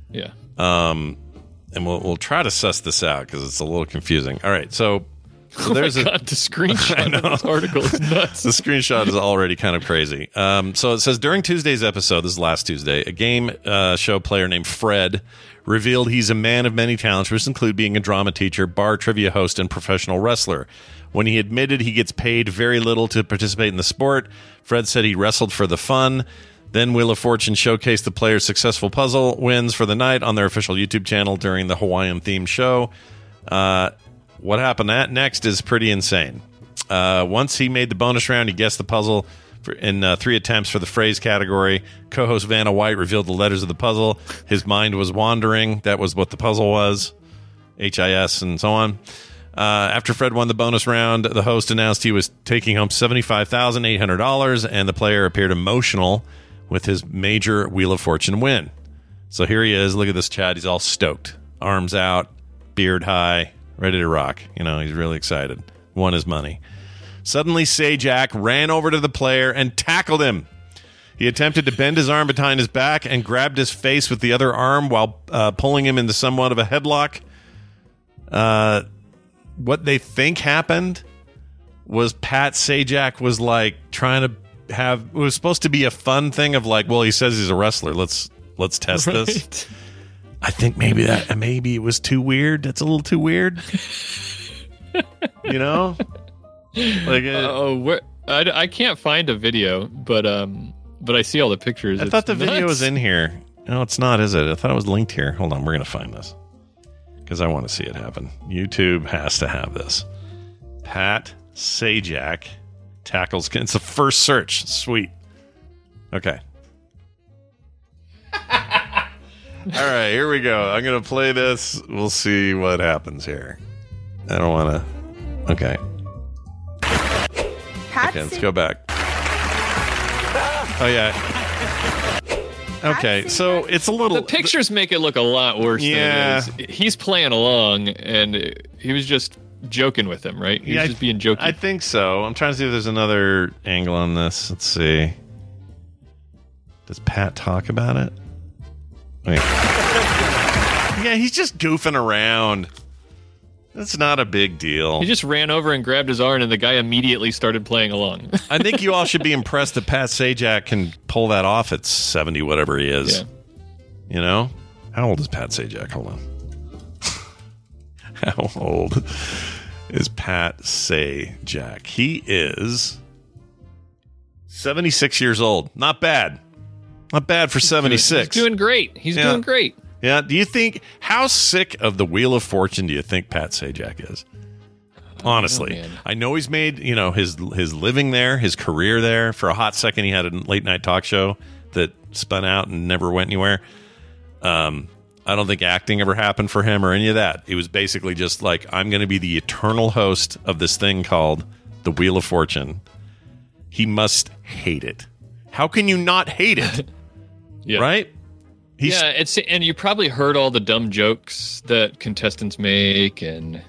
yeah. and we'll we'll try to suss this out because it's a little confusing. All right, so, so there's oh a God, the screenshot of this article is nuts. the screenshot is already kind of crazy. Um, so it says during Tuesday's episode, this is last Tuesday, a game uh, show player named Fred revealed he's a man of many talents, which include being a drama teacher, bar trivia host, and professional wrestler. When he admitted he gets paid very little to participate in the sport, Fred said he wrestled for the fun. Then Wheel of Fortune showcased the player's successful puzzle wins for the night on their official YouTube channel during the Hawaiian themed show. Uh, what happened that next is pretty insane. Uh, once he made the bonus round, he guessed the puzzle for, in uh, three attempts for the phrase category. Co-host Vanna White revealed the letters of the puzzle. His mind was wandering. That was what the puzzle was. HIS and so on. Uh, after Fred won the bonus round, the host announced he was taking home seventy-five thousand eight hundred dollars, and the player appeared emotional with his major Wheel of Fortune win. So here he is. Look at this Chad. He's all stoked, arms out, beard high, ready to rock. You know, he's really excited. Won his money. Suddenly, Sajak ran over to the player and tackled him. He attempted to bend his arm behind his back and grabbed his face with the other arm while uh, pulling him into somewhat of a headlock. Uh, what they think happened was Pat Sajak was like trying to have it was supposed to be a fun thing of like, well, he says he's a wrestler. Let's let's test this. I think maybe that maybe it was too weird. That's a little too weird. you know, like uh, Oh, where I, I can't find a video, but um, but I see all the pictures. I It's thought the video was in here. No, it's not, is it? I thought it was linked here. Hold on, we're gonna find this because I want to see it happen. YouTube has to have this. Pat Sajak tackles. It's the first search. Sweet. Okay. All right, here we go. I'm gonna play this. We'll see what happens here. I don't want to. Okay. Okay, let's go back. Oh yeah. Okay, so it's a little. The pictures make it look a lot worse Yeah. than it is. He's playing along, and he was just joking with him, right? He Yeah, was I- just being joking. I think so. I'm trying to see if there's another angle on this. Let's see. Does Pat talk about it? Wait. yeah, he's just goofing around. That's not a big deal. he just ran over and grabbed his arm, and the guy immediately started playing along. I think you all should be impressed that Pat Sajak can pull that off at 70, whatever he is. yeah. You know? How old is Pat Sajak? Hold on. How old is Pat Sajak? He is 76 years old. Not bad. Not bad for 76. He's doing great. He's Yeah. doing great. yeah. Do you think, how sick of the Wheel of Fortune do you think Pat Sajak is? Honestly, man. I know he's made you know his his living there, his career there. For a hot second, he had a late night talk show that spun out and never went anywhere. Um, I don't think acting ever happened for him or any of that. It was basically just like I'm going to be the eternal host of this thing called the Wheel of Fortune. He must hate it. How can you not hate it? Yeah. Right? He's, yeah, it's and you probably heard all the dumb jokes that contestants make, and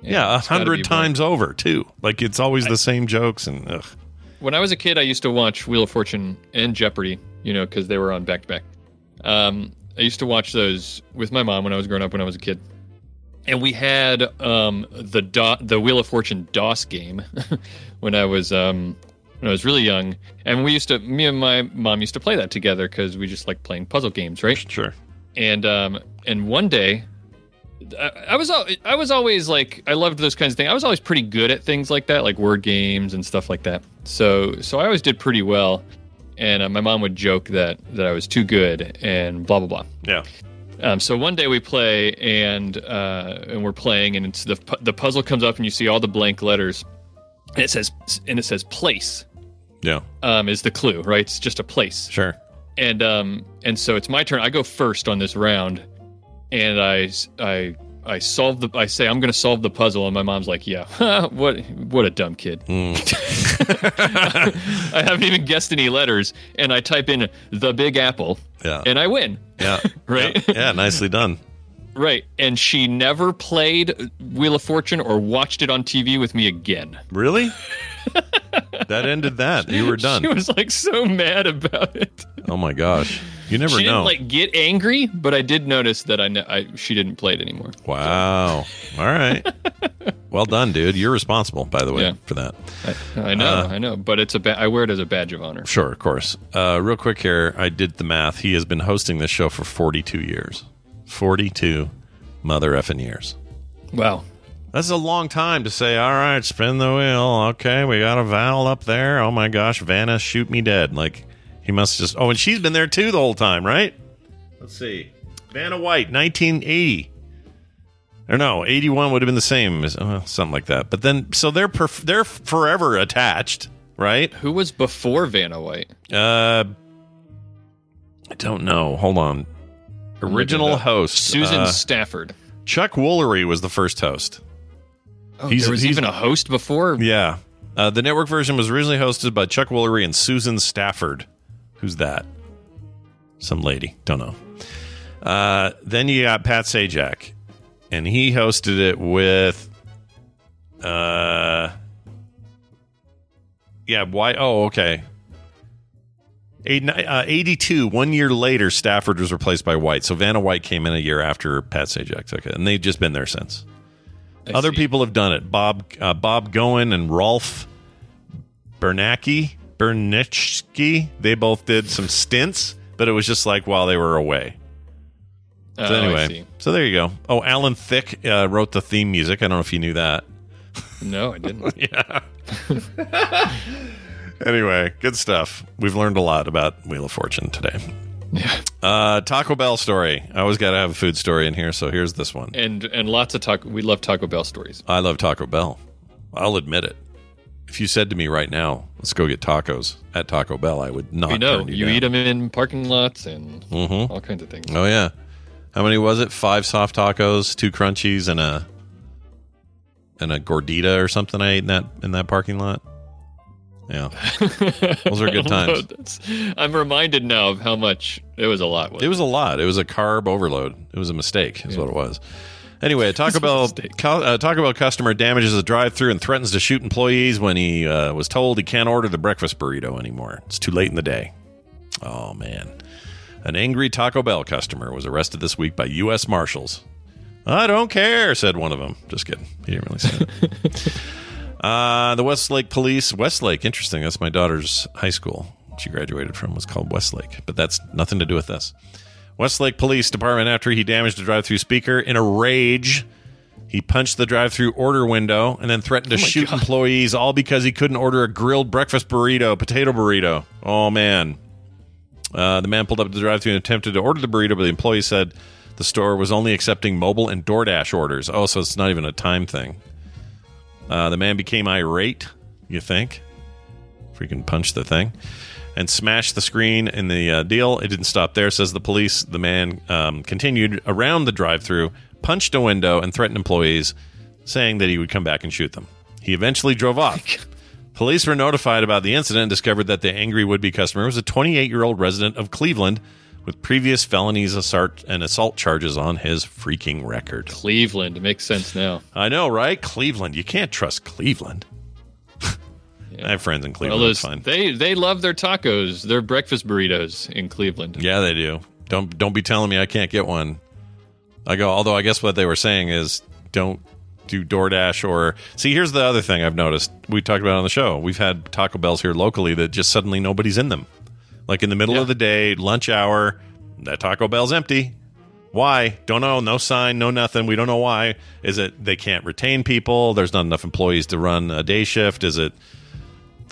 Yeah, a hundred be times over too. Like it's always the same jokes and ugh. when I was a kid, I used to watch Wheel of Fortune and Jeopardy, you know, because they were on back to back. Um, I used to watch those with my mom when I was growing up when I was a kid, and we had um, the Do- the Wheel of Fortune DOS game when I was um, when I was really young, and we used to me and my mom used to play that together because we just like playing puzzle games, right? sure. and um and one day I, I was al- I was always like I loved those kinds of things. I was always pretty good at things like that, like word games and stuff like that. So so I always did pretty well. And uh, my mom would joke that that I was too good and blah blah blah. Yeah. Um, so one day we play and uh, and we're playing and it's the the puzzle comes up and you see all the blank letters and it says and it says place Yeah. um, is the clue right it's just a place Sure. and um and so it's my turn. I go first on this round, and I I I solve the. I say I'm going to solve the puzzle, and my mom's like, "Yeah, what what a dumb kid." Hmm. I haven't even guessed any letters, and I type in the Big Apple, Yeah. and I win. Yeah. Right? Yeah, yeah, nicely done. Right, and she never played Wheel of Fortune or watched it on TV with me again. Really? That ended that. You were done. She was like so mad about it. Oh my gosh. You never she know. didn't like get angry, but I did notice that I, I she didn't play it anymore. wow. All right. well done, dude. You're responsible, by the way, Yeah. for that. I know, Uh, I know, but it's a ba- I wear it as a badge of honor. Sure, of course. Uh, real quick here, I did the math. He has been hosting this show for 42 years. 42 mother effing years. Wow. That's a long time to say, all right, spin the wheel. Okay, we got a vowel up there. Oh my gosh, Vanna, shoot me dead. Like, he must just. Oh, and she's been there too the whole time, right? Let's see. Vanna White, 1980. Or no, 81 would have been the same, as, uh, something like that. But then, so they're perf- they're forever attached, right? Who was before Vanna White? Uh, I don't know. Hold on. Original Look it up. host Susan uh, Stafford. Chuck Woolery was the first host. Oh, he's- there was he's- even a host before. Yeah. Uh, the network version was originally hosted by Chuck Woolery and Susan Stafford. Who's that? Some lady. Don't know. Uh, then you got Pat Sajak, and he hosted it with. Uh, yeah. Why? Oh, okay. Eight- uh, 82, one year later, Stafford was replaced by White. So Vanna White came in a year after Pat Sajak took it, and they've just been there since. I Other see. people have done it. Bob uh, Bob Goen and Rolf Bernacki Bernichki. They both did some stints, but it was just like while they were away. Oh, So I anyway, so there you go. Oh, Alan Thicke uh, wrote the theme music. I don't know if you knew that. no, I didn't. Yeah. anyway, good stuff. We've learned a lot about Wheel of Fortune today. Yeah, Uh, Taco Bell story. I always got to have a food story in here, so here's this one. and and lots of taco. We love Taco Bell stories. I love Taco Bell. I'll admit it. If you said to me right now, let's go get tacos at Taco Bell, I would not. we know you, you eat them in parking lots and Mhm. all kinds of things. Oh yeah. How many was it? Five soft tacos, two crunchies, and a and a gordita or something. I ate in that in that parking lot. Yeah, those are good I don't know, times. I'm reminded now of how much it was. A lot. It was a lot. It was a carb overload. It was a mistake, is what it was. Anyway, a Taco Bell uh, Taco Bell customer damages a drive-through and threatens to shoot employees when he uh, was told he can't order the breakfast burrito anymore. It's too late in the day. Oh man, an angry Taco Bell customer was arrested this week by U.S. Marshals. I don't care," said one of them. Just kidding. He didn't really say it. uh, the Westlake Police. Westlake, interesting. That's my daughter's high school. She graduated from was called Westlake, but that's nothing to do with this. Westlake Police Department after he damaged a drive-through speaker in a rage. He punched the drive-through order window and then threatened to shoot employees all because he couldn't order a grilled breakfast burrito, potato burrito. Oh man. Uh, the man pulled up to the drive-through and attempted to order the burrito, but the employee said the store was only accepting mobile and DoorDash orders. Oh, so it's not even a time thing. Uh, the man became irate, you think? Freaking punched the thing and smashed the screen in the uh, deal. It didn't stop there, says the police. The man um, continued around the drive through, punched a window, and threatened employees, saying that he would come back and shoot them. He eventually drove off. Police were notified about the incident and discovered that the angry would be customer was a 28 year old resident of Cleveland with previous felonies, assault, and assault charges on his freaking record. Cleveland makes sense now. I know, right? Cleveland. You can't trust Cleveland. I have friends in Well, Cleveland. those, it's fine. they they love their tacos, their breakfast burritos in Cleveland. Yeah, they do. Don't don't be telling me I can't get one. I go. Although I guess what they were saying is don't do DoorDash or see. Here's the other thing I've noticed. We talked about it on the show. We've had Taco Bells here locally that just suddenly nobody's in them. Like in the middle Yeah. of the day, lunch hour, that Taco Bell's empty. Why? Don't know. No sign. No nothing. We don't know why. Is it they can't retain people? There's not enough employees to run a day shift? Is it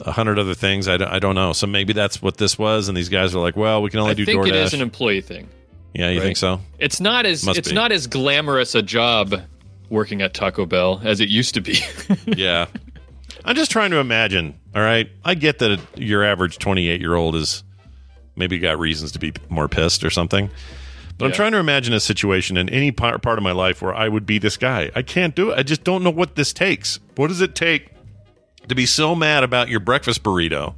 a hundred other things? I don't, I don't know. So maybe that's what this was. And these guys are like, well, we can only I do think DoorDash. it is an employee thing. yeah, you right? think so? It's not as Must it's be. not as glamorous a job working at Taco Bell as it used to be. yeah. I'm just trying to imagine. All right. I get that your average 28 year old is maybe got reasons to be more pissed or something. But I'm trying to imagine a situation in any part, part of my life where I would be this guy. I can't do it. I just don't know what this takes. What does it take to be so mad about your breakfast burrito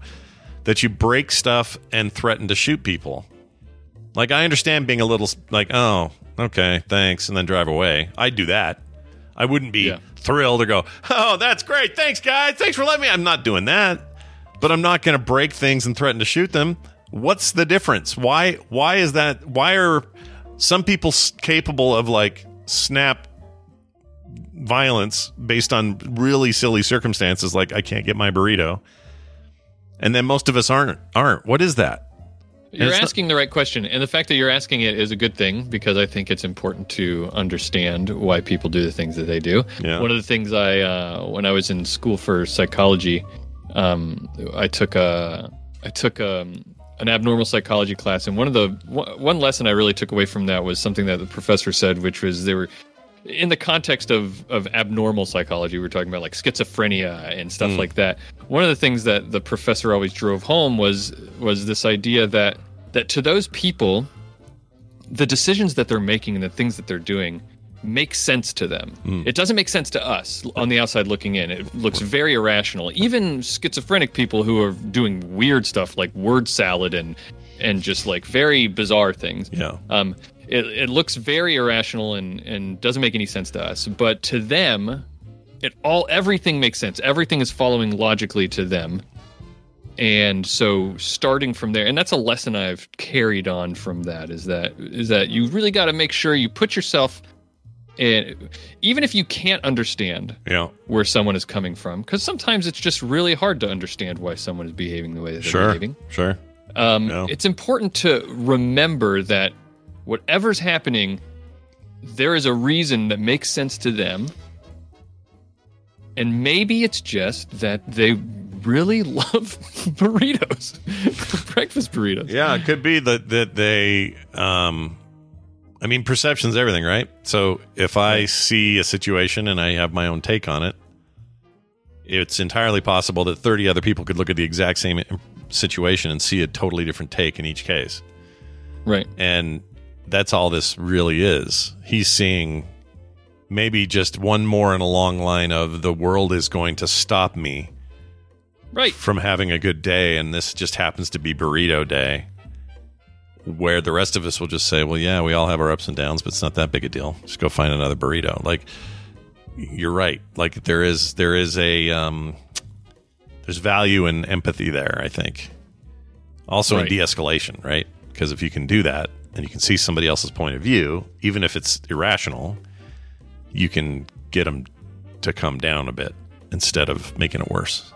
that you break stuff and threaten to shoot people? Like, I understand being a little like, oh, okay, thanks, and then drive away. I'd do that. I wouldn't be Yeah. thrilled or go, oh, that's great. Thanks, guys. Thanks for letting me. I'm not doing that. But I'm not going to break things and threaten to shoot them. What's the difference? Why? Why is that? Why are some people capable of like snap violence based on really silly circumstances, like I can't get my burrito, and then most of us aren't? Aren't? What is that? You're it's not- asking the right question, and the fact that you're asking it is a good thing because I think it's important to understand why people do the things that they do. Yeah. One of the things I, uh, when I was in school for psychology, um, I took a, I took um an abnormal psychology class, and one of the one lesson I really took away from that was something that the professor said, which was they were in the context of of abnormal psychology, we we're talking about like schizophrenia and stuff mm. like that. One of the things that the professor always drove home was was this idea that that to those people, the decisions that they're making and the things that they're doing make sense to them. It doesn't make sense to us on the outside looking in. It looks very irrational. Even schizophrenic people who are doing weird stuff like word salad and and just like very bizarre things. Yeah. Um, it, it looks very irrational and, and doesn't make any sense to us. But to them, it all everything makes sense. Everything is following logically to them. And so starting from there, and that's a lesson I've carried on from that is that is that you really got to make sure you put yourself in, even if you can't understand Yeah. where someone is coming from, because sometimes it's just really hard to understand why someone is behaving the way that they're Sure. behaving. Sure. Um, Yeah. It's important to remember that whatever's happening, there is a reason that makes sense to them. And maybe it's just that they really love burritos, breakfast burritos. Yeah, it could be that that they um I mean perception's everything, right? So if I see a situation and I have my own take on it, it's entirely possible that 30 other people could look at the exact same situation and see a totally different take in each case. Right. And that's all this really is. He's seeing maybe just one more in a long line of the world is going to stop me Right. from having a good day and this just happens to be burrito day where the rest of us will just say well yeah we all have our ups and downs but it's not that big a deal. Just go find another burrito. Like you're right. Like there is there is a um there's value in empathy there i think. Also Right. in de-escalation right? Because if you can do that and you can see somebody else's point of view even if it's irrational you can get them to come down a bit instead of making it worse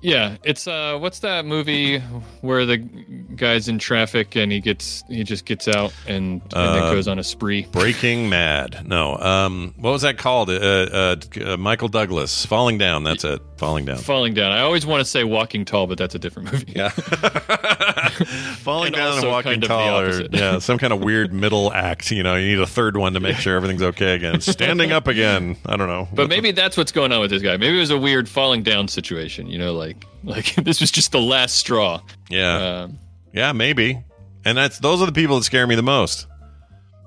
Yeah, it's uh, what's that movie where the guy's in traffic and he gets he just gets out and, and then goes on a spree. Breaking Mad. No. Um, what was that called? Uh, uh, uh, Michael Douglas. Falling Down. That's it. Falling Down. Falling down. I always want to say Walking Tall, but that's a different movie. Yeah. falling And down and walking the taller. Yeah, some kind of weird middle act. You know, you need a third one to make sure everything's okay again. Standing up again. I don't know. But maybe that's what's going on with this guy. Maybe it was a weird falling down situation. You know, like like this was just the last straw. yeah, Um, yeah, maybe. And that's those are the people that scare me the most.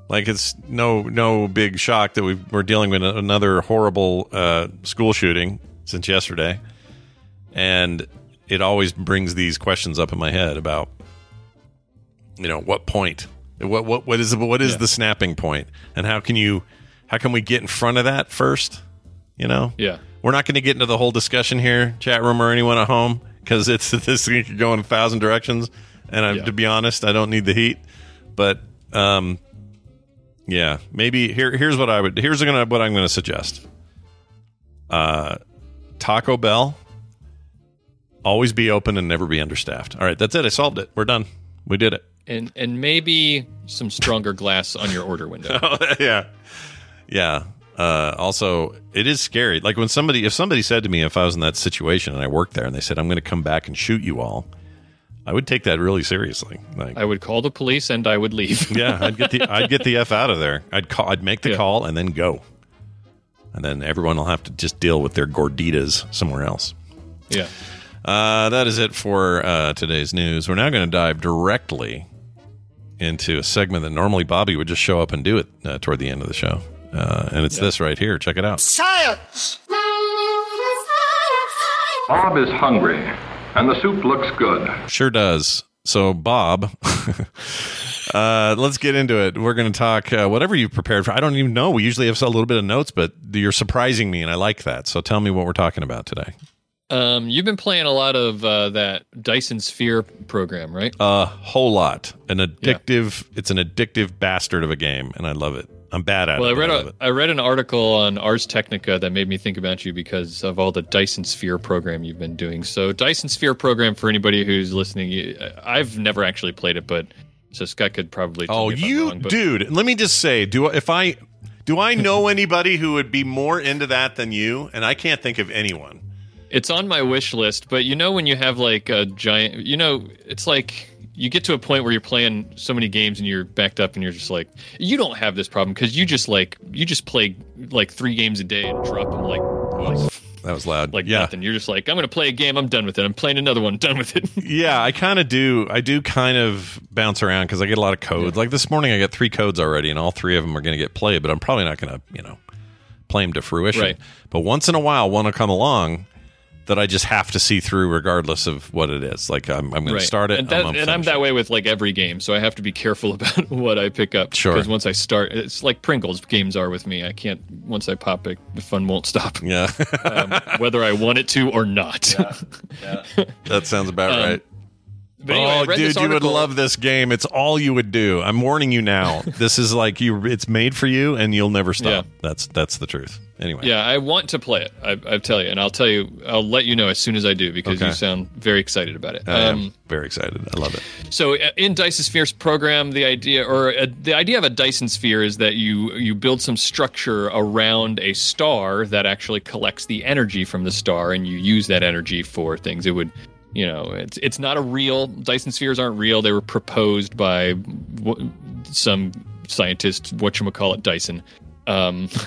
Like it's no no big shock that we we're dealing with another horrible uh, school shooting since yesterday, and it always brings these questions up in my head about you know what point what what what is what is Yeah. the snapping point and how can you how can we get in front of that first you know yeah. We're not going to get into the whole discussion here chat room or anyone at home because it's this thing could go in a thousand directions and I, Yeah. to be honest i don't need the heat. But um yeah maybe here here's what i would here's gonna what i'm gonna suggest. Uh taco bell always be open and never be understaffed. All right that's it i solved it we're done we did it. And and maybe some stronger glass on your order window. yeah yeah uh, also it is scary like when somebody if somebody said to me if i was in that situation and i worked there and they said i'm going to come back and shoot you all i would take that really seriously like I would call the police and I would leave. yeah i'd get the i'd get the f out of there i'd call i'd make the Yeah. call and then go and then everyone will have to just deal with their gorditas somewhere else yeah. uh, that is it for uh, today's news. We're now going to dive directly into a segment that normally Bobby would just show up and do it uh, toward the end of the show. Uh, and it's this right here. Check it out. Science! Bob is hungry, and the soup looks good. Sure does. So, Bob, uh, let's get into it. We're going to talk uh, whatever you've prepared for. I don't even know. We usually have a little bit of notes, but you're surprising me, and I like that. So, tell me what we're talking about today. Um, you've been playing a lot of uh, that Dyson Sphere program, right? A whole lot. An addictive. It's an addictive bastard of a game, and I love it. I'm bad at it. Well, I read a. I read an article on Ars Technica that made me think about you because of all the Dyson Sphere program you've been doing. So Dyson Sphere program for anybody who's listening, I've never actually played it, but so Scott could probably. Oh, me if I'm you wrong, dude! Let me just say, do if I do I know anybody who would be more into that than you? And I can't think of anyone. It's on my wish list, but you know when you have like a giant, you know, it's like you get to a point where you're playing so many games and you're backed up and you're just like, you don't have this problem because you just like you just play like three games a day and drop them like like, That was loud. like yeah, nothing. You're just like, I'm gonna play a game, I'm done with it. I'm playing another one, done with it. yeah. I kind of do. I do kind of bounce around because I get a lot of codes. Like this morning, I got three codes already, and all three of them are going to get played. But I'm probably not going to, you know, play them to fruition. Right. But once in a while, one will come along that I just have to see through, regardless of what it is. Like I'm, I'm going to start it, and, that, I'm and I'm that way with like every game, so I have to be careful about what I pick up. Sure. Because once I start, it's like Pringles games are with me. I can't. Once I pop it, the fun won't stop, Yeah, um, whether I want it to or not. that sounds about Um, right. But anyway, oh, dude, you would love this game. It's all you would do. I'm warning you now. this is like you. It's made for you, and you'll never stop. Yeah. That's that's the truth. Anyway. Yeah, I want to play it. I, I tell you, and I'll tell you, I'll let you know as soon as I do because Okay. you sound very excited about it. I am Um, very excited. I love it. So uh, in Dyson Sphere's program, the idea or uh, the idea of a Dyson sphere is that you you build some structure around a star that actually collects the energy from the star, and you use that energy for things. It would, you know, it's it's not a real Dyson spheres aren't real. They were proposed by w- some scientist, what you call it, Dyson. Um,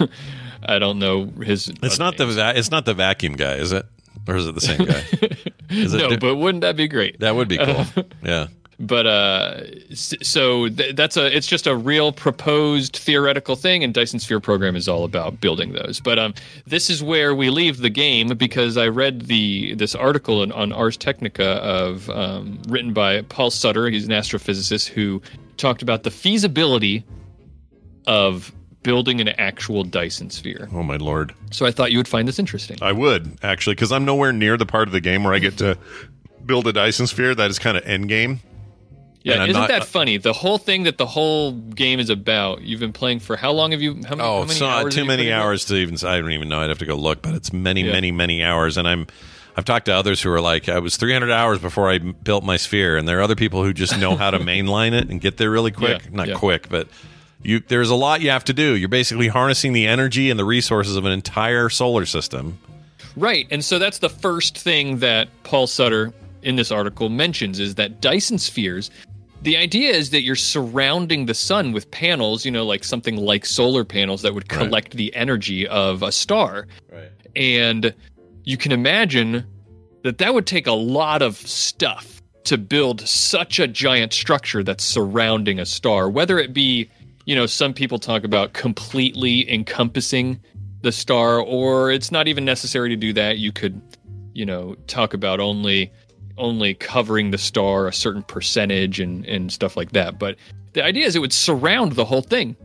I don't know his. It's not the va- it's not the vacuum guy, is it? Or is it the same guy? No, di- but wouldn't that be great? that would be cool. yeah. but uh so th- that's a it's just a real proposed theoretical thing and dyson sphere program is all about building those but um this is where we leave the game because i read the this article on, on ars technica of um, written by paul sutter he's an astrophysicist who talked about the feasibility of building an actual dyson sphere Oh my lord. so i thought you would find this interesting I would actually because I'm nowhere near the part of the game where I get to build a Dyson sphere. That is kind of end game. Yeah isn't not- that uh, funny the whole thing that the whole game is about you've been playing for how long have you how oh, many, how Oh, many so hours too many hours to even. I don't even know. I'd have to go look, but it's many, Yeah. many, many hours. And I'm. I've talked to others who are like, I was 300 hours before I built my sphere, and there are other people who just know how to mainline it and get there really quick. Yeah, Not yeah. quick, but you. There's a lot you have to do. You're basically harnessing the energy and the resources of an entire solar system. Right. And so that's the first thing that Paul Sutter in this article mentions is that Dyson spheres. The idea is that you're surrounding the sun with panels, you know, like something like solar panels that would collect the energy of a star. Right. And you can imagine that that would take a lot of stuff to build such a giant structure that's surrounding a star, whether it be, you know, some people talk about completely encompassing the star, or it's not even necessary to do that. You could, you know, talk about only only covering the star a certain percentage and, and stuff like that. But the idea is it would surround the whole thing.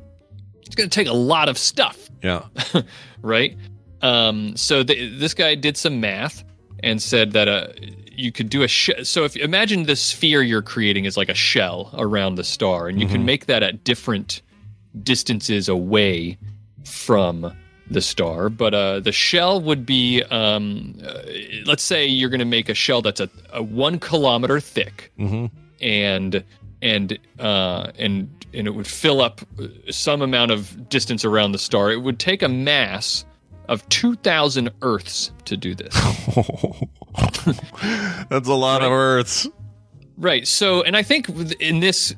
It's going to take a lot of stuff Yeah. right? Um, so th- this guy did some math and said that uh, you could do a sh- so if imagine the sphere you're creating is like a shell around the star, and you can make that at different distances away from the star. But uh, the shell would be, um, uh, let's say you're going to make a shell that's a, a one kilometer thick, and and uh, and and it would fill up some amount of distance around the star. It would take a mass of 2,000 Earths to do this. That's a lot of Earths. right. So, and I think in this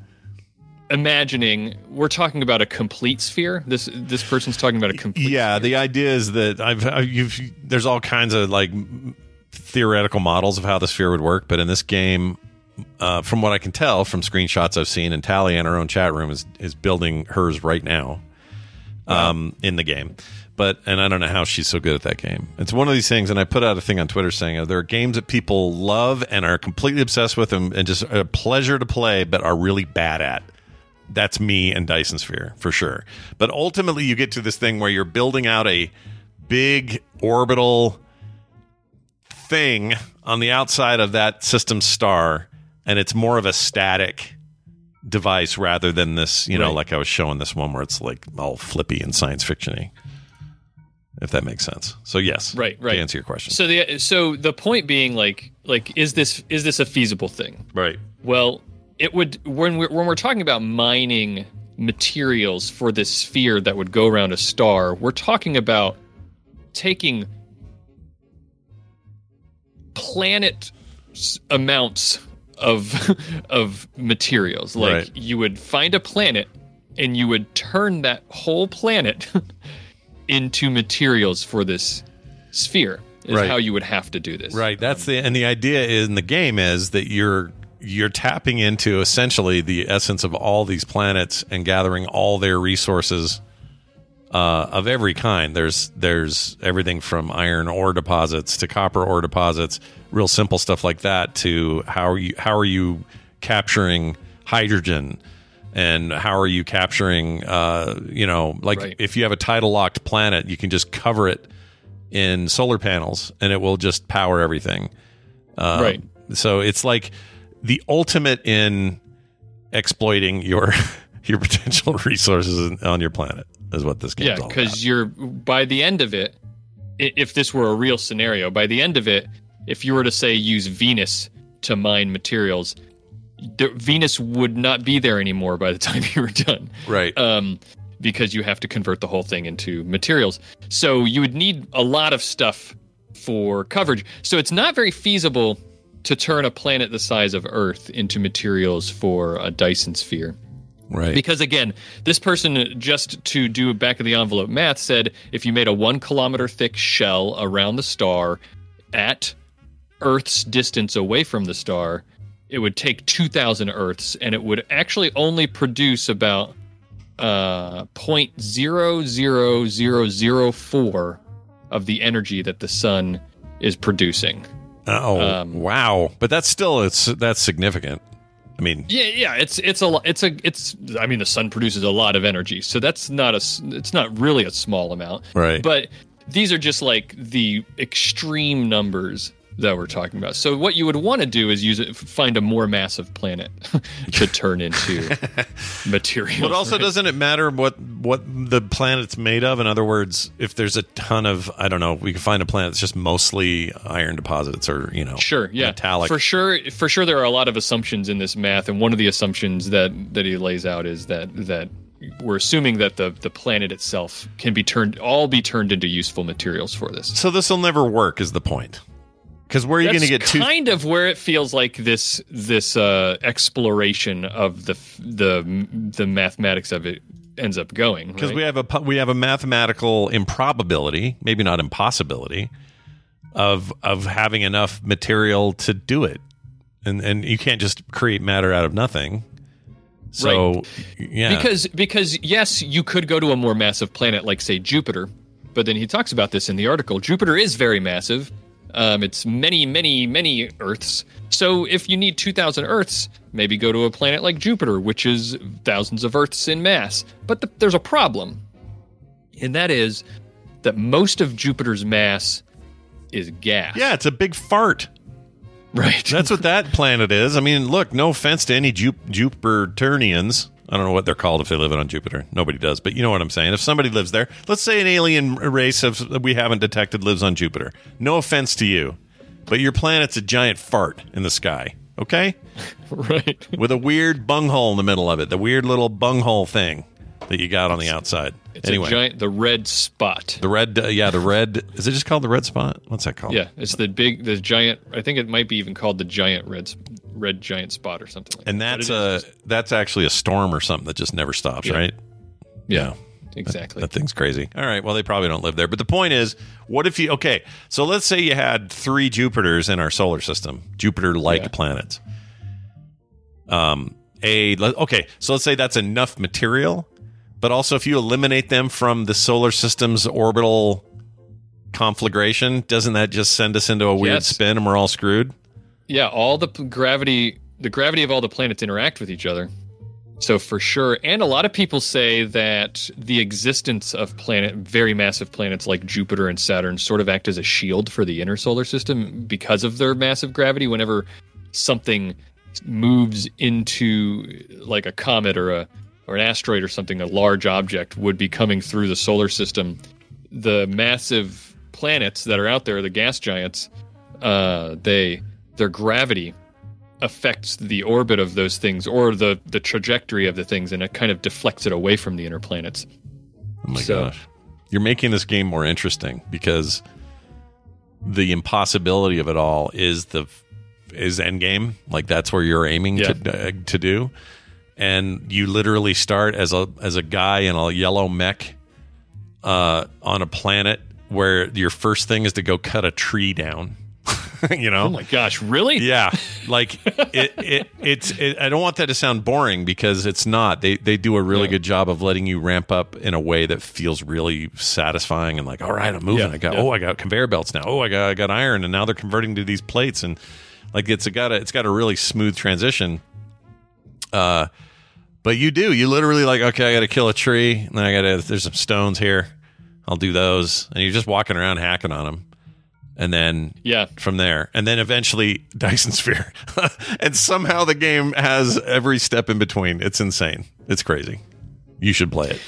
imagining, we're talking about a complete sphere. This this person's talking about a complete. Yeah, sphere. the idea is that I've, you've there's all kinds of like theoretical models of how the sphere would work, but in this game, uh, from what I can tell from screenshots I've seen, and Tally in her own chat room is is building hers right now, um, in the game. But and I don't know how she's so good at that game. It's one of these things, and I put out a thing on Twitter saying uh, there are games that people love and are completely obsessed with them, and just a pleasure to play, but are really bad at that's me and Dyson Sphere for sure. But ultimately, you get to this thing where you're building out a big orbital thing on the outside of that system star, and it's more of a static device rather than this, you know, Right. like I was showing this one where it's like all flippy and science fictiony. If that makes sense. So yes, Right, right. To answer your question, So the so the point being like like is this is this a feasible thing? right. Well, it would when we're when we're talking about mining materials for this sphere that would go around a star, we're talking about taking planet amounts of of materials. Like Right. you would find a planet and you would turn that whole planet into materials for this sphere. Is Right. how you would have to do this. Right. That's the and the idea in the game is that you're you're tapping into essentially the essence of all these planets and gathering all their resources uh, of every kind. There's there's everything from iron ore deposits to copper ore deposits, real simple stuff like that. To how are you how are you capturing hydrogen, and how are you capturing uh, you know like Right. if you have a tidal locked planet, you can just cover it in solar panels and it will just power everything. Um, Right. So it's like the ultimate in exploiting your your potential resources on your planet is what this game Yeah, because you're by the end of it, if this were a real scenario, by the end of it, if you were to say use Venus to mine materials, the, Venus would not be there anymore by the time you were done. Right. Um, because you have to convert the whole thing into materials. So you would need a lot of stuff for coverage. So it's not very feasible to turn a planet the size of Earth into materials for a Dyson sphere. right. Because again, this person just to do back of the envelope math said if you made a one kilometer thick shell around the star at Earth's distance away from the star, it would take 2,000 Earths and it would actually only produce about uh, 0.00004 of the energy that the sun is producing. Oh um, wow! But that's still it's that's significant. I mean, Yeah, yeah, it's it's a it's a it's I mean the sun produces a lot of energy. So that's not a it's not really a small amount. Right. But these are just like the extreme numbers that we're talking about. So what you would want to do is use it find a more massive planet to turn into material. But also, right? doesn't it matter what what the planet's made of? In other words, if there's a ton of I don't know, we can find a planet that's just mostly iron deposits or you know, Sure, yeah. metallic. For sure for sure there are a lot of assumptions in this math and one of the assumptions that that he lays out is that that we're assuming that the the planet itself can be turned all be turned into useful materials for this. So this will never work, is the point. Because where are you going to get two? kind of where it feels like this this uh, exploration of the the the mathematics of it ends up going. Because right? we have a we have a mathematical improbability, maybe not impossibility, of of having enough material to do it, and and you can't just create matter out of nothing. So yeah, because because yes, you could go to a more massive planet like say Jupiter, but then he talks about this in the article. Jupiter is very massive. Um, it's many, many, many Earths. So if you need 2,000 Earths, maybe go to a planet like Jupiter, which is thousands of Earths in mass. But the, there's a problem, and that is that most of Jupiter's mass is gas. yeah, it's a big fart. Right. That's what that planet is. I mean, look, no offense to any Ju- Jupiterians. I don't know what they're called if they live on Jupiter. Nobody does, but you know what I'm saying. If somebody lives there, let's say an alien race of we haven't detected lives on Jupiter. No offense to you, but your planet's a giant fart in the sky. Okay, right. with a weird bunghole in the middle of it, the weird little bunghole thing that you got on the outside. It's anyway, a giant, the red spot. the red, uh, yeah, the red. Is it just called the red spot? What's that called? Yeah, it's the big, the giant. I think it might be even called the giant red, red giant spot or something. like and that. That's it uh is- that's actually a storm or something that just never stops, Yeah. right? yeah, exactly. That thing's crazy. All right. Well, they probably don't live there. But the point is, what if you, okay, so let's say you had three Jupiters in our solar system, Jupiter like Yeah. planets. Um, a, okay, so let's say that's enough material, but also if you eliminate them from the solar system's orbital conflagration, doesn't that just send us into a weird Yes. spin and we're all screwed? yeah, all the p- gravity, the gravity of all the planets interact with each other. So for sure, and a lot of people say that the existence of planet, very massive planets like Jupiter and Saturn, sort of act as a shield for the inner solar system because of their massive gravity. Whenever something moves into like a comet or a or an asteroid or something, a large object would be coming through the solar system. The massive planets that are out there, the gas giants, uh, they their gravity affects the orbit of those things or the the trajectory of the things, and it kind of deflects it away from the inner planets. Oh my So- gosh. You're making this game more interesting because the impossibility of it all is the is endgame. Like that's where you're aiming Yeah. to uh, to do. And you literally start as a as a guy in a yellow mech uh, on a planet where your first thing is to go cut a tree down. you know? Oh my gosh, really? Yeah, like it, it it's. It, I don't want that to sound boring because it's not. They they do a really Yeah. good job of letting you ramp up in a way that feels really satisfying and like, all right, I'm moving. Yeah, I got yeah. oh, I got conveyor belts now. Oh, I got I got iron, and now they're converting to these plates, and like it's a got a it's got a really smooth transition. Uh, but you do you literally like okay, I got to kill a tree, and then I got to there's some stones here. I'll do those, and you're just walking around hacking on them, and then Yeah. from there, and then eventually Dyson Sphere, and somehow the game has every step in between. It's insane. It's crazy. You should play it.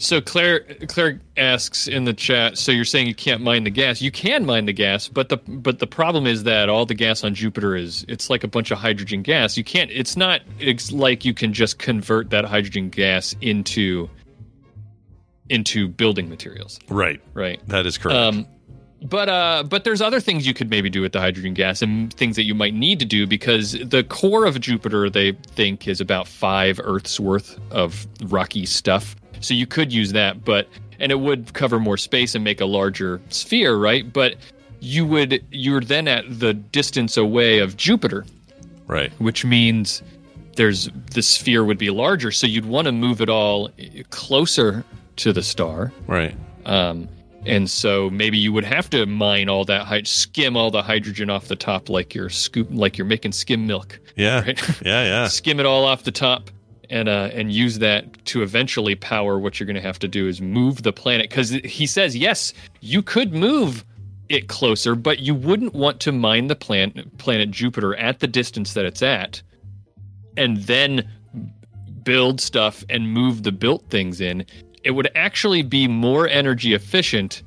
So Claire Claire asks in the chat. So you're saying you can't mine the gas? You can mine the gas, but the but the problem is that all the gas on Jupiter is it's like a bunch of hydrogen gas. You can't. It's not. It's like you can just convert that hydrogen gas into into building materials, Right. right? That is correct. Um, but uh, but there's other things you could maybe do with the hydrogen gas and things that you might need to do because the core of Jupiter they think is about five Earths worth of rocky stuff. So you could use that, but and it would cover more space and make a larger sphere, right? But you would you're then at the distance away of Jupiter, right. which means there's the sphere would be larger. So you'd want to move it all closer to the star. Right. Um, and so maybe you would have to mine all that, hy- skim all the hydrogen off the top, like you're scoop, like you're making skim milk. Yeah. Right. Yeah. Yeah. Skim it all off the top, and uh, and use that to eventually power. What you're going to have to do is move the planet, because he says yes, you could move it closer, but you wouldn't want to mine the planet planet Jupiter at the distance that it's at, and then build stuff and move the built things in, it would actually be more energy efficient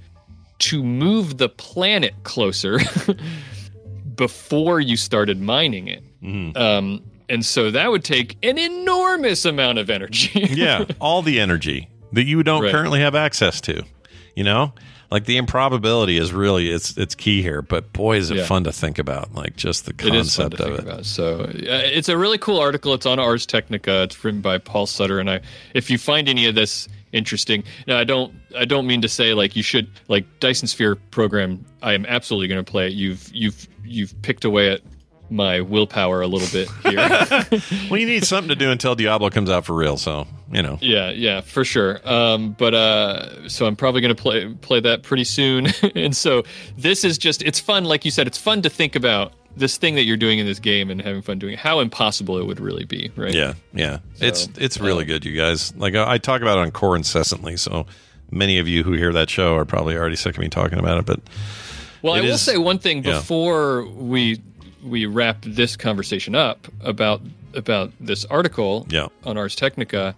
to move the planet closer before you started mining it. Um, and so that would take an enormous amount of energy. yeah. All the energy that you don't Right. currently have access to. You know, Like the improbability is really it's it's key here. But boy, is it Yeah. fun to think about. Like just the It is fun concept of it. about. So uh, it's a really cool article. It's on Ars Technica. It's written by Paul Sutter. And I, if you find any of this interesting, now I don't, I don't mean to say like you should like Dyson Sphere program. I am absolutely going to play it. You've, you've, you've picked away at my willpower a little bit here. Well, you need something to do until Diablo comes out for real. So you know. Yeah, yeah, for sure. Um, but uh, so I'm probably going to play play that pretty soon. and so this is just it's fun, like you said, it's fun to think about this thing that you're doing in this game and having fun doing. it, How impossible it would really be, right? Yeah, yeah. it's it's uh, really good, you guys. Like I I talk about it on Core incessantly, so many of you who hear that show are probably already sick of me talking about it. But Well, I will is- say one thing yeah. before we we wrap this conversation up about about this article Yeah. on Ars Technica.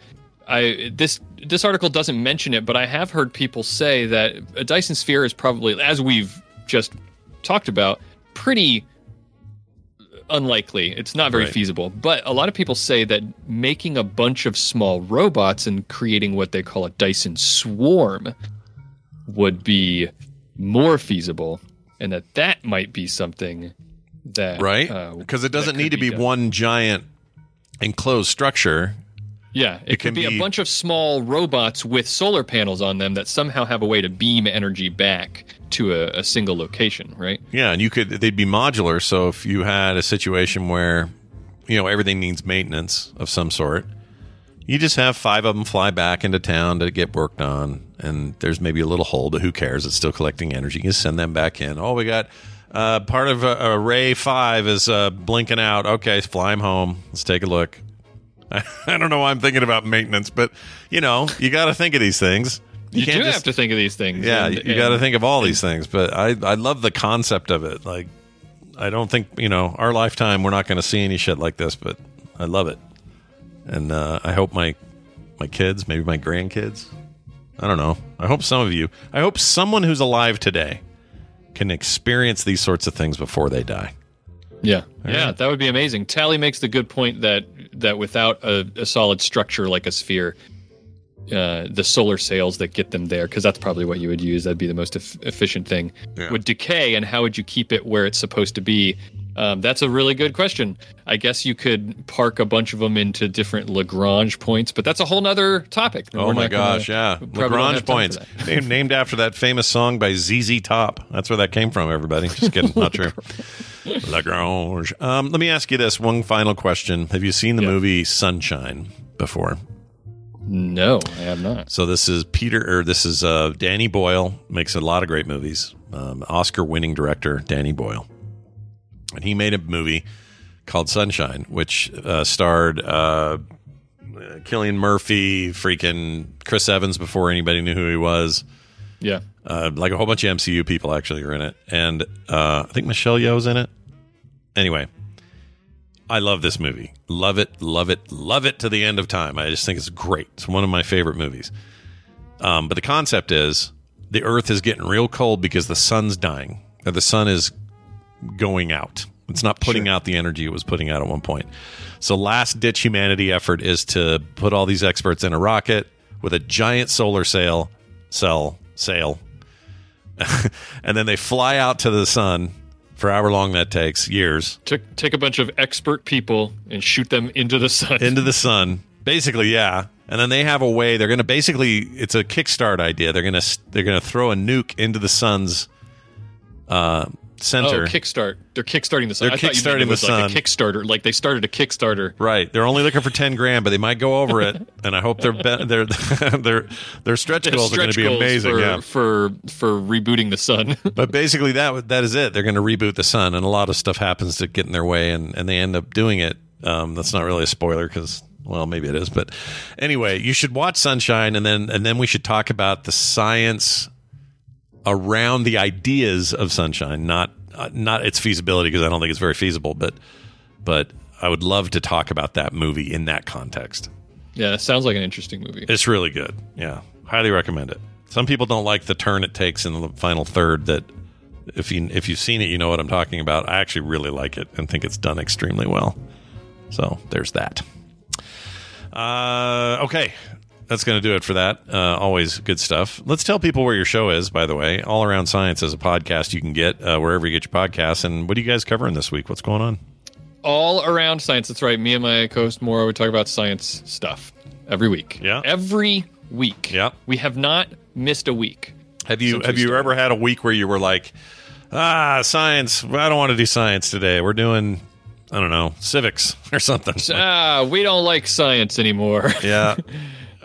I this this article doesn't mention it, but I have heard people say that a Dyson Sphere is probably, as we've just talked about, pretty unlikely. It's not very Right. feasible. But a lot of people say that making a bunch of small robots and creating what they call a Dyson swarm would be more feasible, and that that might be something that right, uh, because it doesn't need to be done. one giant enclosed structure. Yeah, it, can could be, be- a bunch of small robots with solar panels on them that somehow have a way to beam energy back to a, a single location, right? Yeah, and you could they'd be modular. So if you had a situation where you know everything needs maintenance of some sort, you just have five of them fly back into town to get worked on, and there's maybe a little hole, but who cares? It's still collecting energy. You send them back in. Oh, we got uh, part of uh, array five is uh, blinking out. Okay, fly them home. Let's take a look. I don't know why I'm thinking about maintenance, but you know, you got to think of these things. You, can't do just- have to think of these things. yeah, and- you, got to think of all these things. But I, I love the concept of it. Like, I don't think you know our lifetime we're not going to see any shit like this, but I love it, and uh, I hope my my kids, maybe my grandkids, I don't know. I hope some of you, I hope someone who's alive today can experience these sorts of things before they die. Yeah, yeah, that would be amazing. Tally makes the good point that that without a, a solid structure like a sphere, uh, the solar sails that get them there, because that's probably what you would use. That'd be the most eff- efficient thing. Yeah. Would decay, and how would you keep it where it's supposed to be? Um, that's a really good question. I guess you could park a bunch of them into different Lagrange points, but that's a whole nother topic. Oh my gonna- gosh, yeah. we probably don't Lagrange points. named, named after that famous song by ZZ Top. That's where that came from, everybody. Just kidding. Not true. Lagrange. Um, let me ask you this one final question. Have you seen the Yeah. movie Sunshine before? No, I have not. So this is Peter, or this is uh, Danny Boyle. Makes a lot of great movies. Um, Oscar-winning director Danny Boyle, and he made a movie called Sunshine, which uh, starred uh, Cillian Murphy, freaking Chris Evans before anybody knew who he was. Yeah, Uh, like a whole bunch of MCU people actually are in it, and uh, I think Michelle Yeoh's in it. Anyway, I love this movie. Love it, love it, love it to the end of time. I just think it's great. It's one of my favorite movies. Um, but the concept is the Earth is getting real cold because the sun's dying, or the sun is going out. It's not putting out the energy it was putting out at one point. So, last ditch humanity effort is to put all these experts in a rocket with a giant solar sail, cell, sail, and then they fly out to the sun for however long that takes years Took, take a bunch of expert people and shoot them into the sun. into the sun. Basically, yeah. And then they have a way. They're going to basically. It's a kickstart idea. They're going to they're going to throw a nuke into the sun's uh, center. Oh, kickstart! They're kickstarting the sun. They're I thought you meant kickstarting the like sun. a Kickstarter, like they started a Kickstarter. Right. They're only looking for ten grand, but they might go over it. And I hope their be- their their their stretch goals are going to be amazing. for, yeah. for for rebooting the sun. But basically, that that is it. They're going to reboot the sun, and a lot of stuff happens to get in their way, and, and they end up doing it. Um, that's not really a spoiler because, well, maybe it is. But anyway, you should watch Sunshine, and then and then we should talk about the science around the ideas of Sunshine, not uh, not its feasibility because I don't think it's very feasible. But but I would love to talk about that movie in that context. yeah, it sounds like an interesting movie. It's really good. Yeah, highly recommend it. Some people don't like the turn it takes in the final third. That if you if you've seen it, you know what I'm talking about. I actually really like it and think it's done extremely well. So there's that. Uh, okay, that's going to do it for that. Uh, always good stuff. Let's tell people where your show is, by the way. All Around Science is a podcast you can get uh, wherever you get your podcasts. And what are you guys covering this week? What's going on? All around science. That's right. Me and my co-host Maura, we talk about science stuff every week. Yeah. Every week. Yeah. We have not missed a week. Have you have you started. ever had a week where you were like, ah, science? I don't want to do science today. We're doing, I don't know, civics or something. Ah, we don't like science anymore. yeah.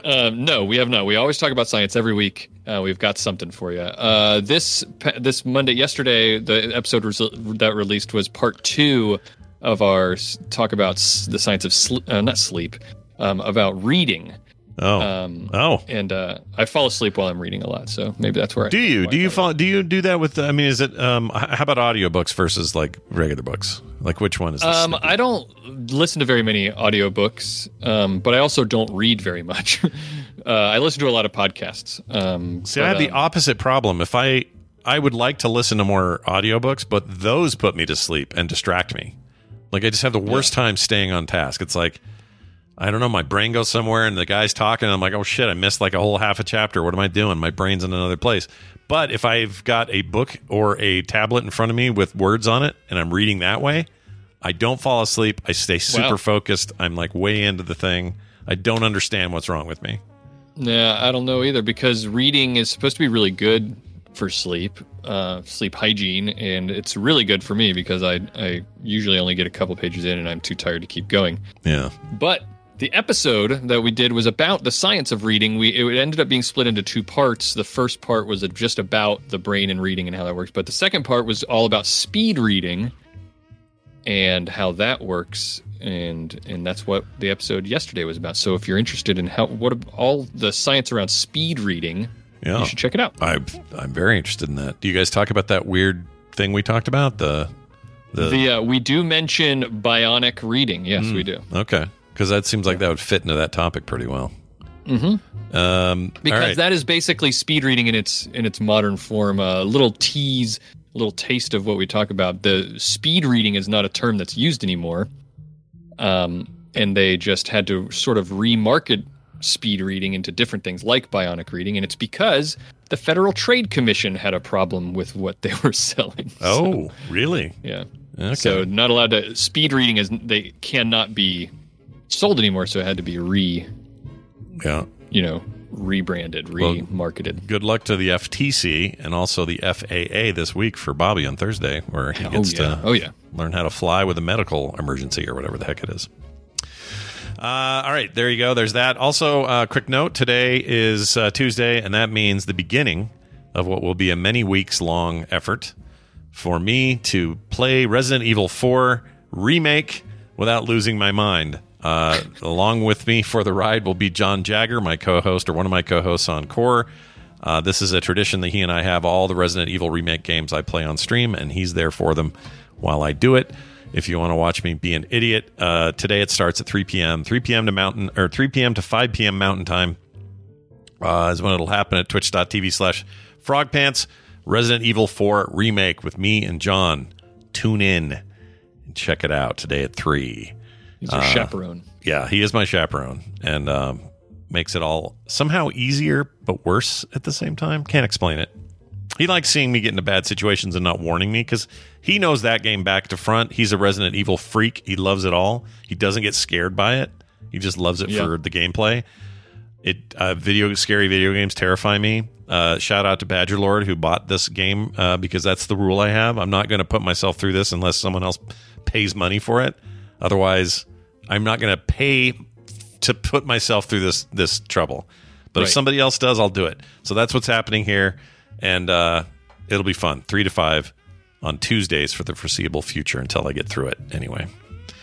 Um, no, we have not. We always talk about science every week. Uh, we've got something for you. Uh, this this Monday, yesterday, the episode that released was part two of our talk about the science of sl- uh, not sleep, um, about reading. Oh. Um, oh. And uh, I fall asleep while I'm reading a lot, so maybe that's where. I Do you do I you follow, do you do that with? I mean, is it? Um, how about audiobooks versus like regular books? Like which one is? This Um, I don't listen to very many audiobooks, um, but I also don't read very much. uh, I listen to a lot of podcasts. Um, See, but, I have the um, opposite problem. If I I would like to listen to more audiobooks, but those put me to sleep and distract me. Like I just have the worst time staying on task. It's like I don't know, my brain goes somewhere and the guy's talking and I'm like, "Oh shit, I missed like a whole half a chapter. What am I doing? My brain's in another place." But if I've got a book or a tablet in front of me with words on it and I'm reading that way, I don't fall asleep. I stay super Wow. focused. I'm like way into the thing. I don't understand what's wrong with me. Yeah, I don't know either because reading is supposed to be really good for sleep, uh, sleep hygiene, and it's really good for me because I I usually only get a couple pages in and I'm too tired to keep going. Yeah. But the episode that we did was about the science of reading. We it ended up being split into two parts. The first part was just about the brain and reading and how that works, but the second part was all about speed reading and how that works. And and that's what the episode yesterday was about. So if you're interested in how what all the science around speed reading, Yeah. you should check it out. I I'm very interested in that. Do you guys talk about that weird thing we talked about? The the, The uh, we do mention bionic reading. Yes, we do. okay, because that seems like that would fit into that topic pretty well. Mm-hmm. Um, because right. that is basically speed reading in its in its modern form. A little tease, a little taste of what we talk about. The speed reading is not a term that's used anymore, um, and they just had to sort of remarket speed reading into different things like bionic reading, and it's because the Federal Trade Commission had a problem with what they were selling. So, oh, really? yeah. Okay. So not allowed to speed reading is they cannot be sold anymore. So it had to be re yeah. you know, rebranded, Well, remarketed. Good luck to the FTC and also the FAA this week for Bobby on Thursday, where he Oh gets yeah. to Oh yeah. learn how to fly with a medical emergency or whatever the heck it is. Uh, all right, there you go. There's that. Also, uh, quick note: today is uh, Tuesday, and that means the beginning of what will be a many weeks long effort for me to play Resident Evil 4 remake without losing my mind. Uh, along with me for the ride will be John Jagger, my co-host or one of my co-hosts on Core. Uh, this is a tradition that he and I have. All the Resident Evil remake games I play on stream, and he's there for them while I do it. If you want to watch me be an idiot, uh, today it starts at 3 p.m. 3 p.m. to Mountain or 3 p.m. to 5 p.m. Mountain Time uh, is when it'll happen at twitch.tv slash frogpants. Resident Evil 4 remake with me and John. Tune in and check it out today at 3 He's your chaperone. yeah, he is my chaperone and um, makes it all somehow easier but worse at the same time. Can't explain it. He likes seeing me get into bad situations and not warning me because he knows that game back to front. He's a Resident Evil freak. He loves it all. He doesn't get scared by it. He just loves it Yeah. for the gameplay. It uh, video scary video games terrify me. Uh, shout out to Badger Lord who bought this game uh, because that's the rule I have. I'm not going to put myself through this unless someone else pays money for it. Otherwise, I'm not going to pay to put myself through this this trouble. But if somebody else does, I'll do it. So that's what's happening here, and uh, it'll be fun. Three to five on Tuesdays for the foreseeable future until I get through it. Anyway,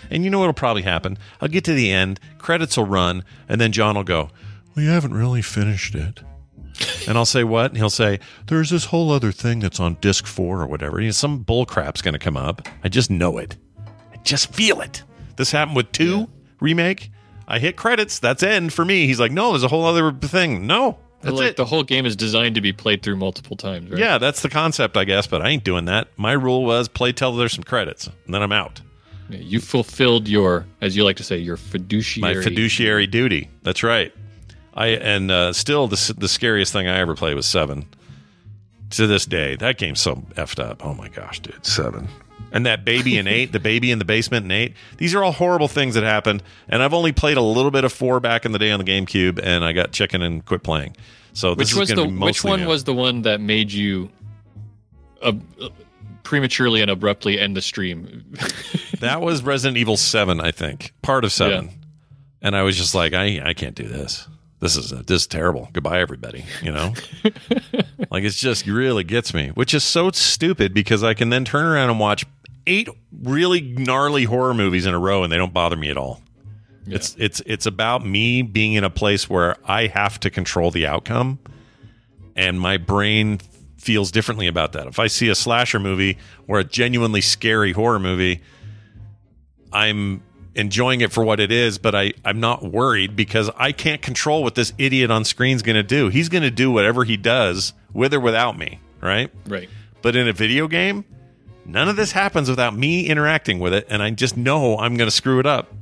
and you know what'll probably happen? I'll get to the end, credits will run, and then John will go, "We haven't really finished it." And I'll say what? And he'll say, "There's this whole other thing that's on disc four or whatever. You know, some bull crap's going to come up. I just know it. I just feel it. This happened with two remake. I hit credits. That's end for me. He's like, no, there's a whole other thing. No, that's like it. the whole game is designed to be played through multiple times, right? yeah, that's the concept, I guess. But I ain't doing that. My rule was play till there's some credits, and then I'm out. Yeah, You fulfilled your, as you like to say, your fiduciary. My fiduciary. fiduciary duty. That's right. I and uh, still the the scariest thing I ever played was seven. To this day, that game's so effed up. Oh my gosh, dude, seven. And that baby in eight, the baby in the basement in eight. These are all horrible things that happened. And I've only played a little bit of four back in the day on the GameCube, and I got chicken and quit playing. So this Which was the which one new. was the one that made you uh, prematurely and abruptly end the stream? That was Resident Evil Seven, I think, part of Seven. And I was just like, I I can't do this. This is this is terrible. Goodbye, everybody. You know, like it's just really gets me, which is so stupid because I can then turn around and watch eight really gnarly horror movies in a row and they don't bother me at all. It's it's it's about me being in a place where I have to control the outcome, and my brain feels differently about that. If I see a slasher movie or a genuinely scary horror movie, I'm enjoying it for what it is, but I, I'm not worried because I can't control what this idiot on screen's going to do. He's going to do whatever he does with or without me, right? right. But in a video game, none of this happens without me interacting with it, and I just know I'm going to screw it up.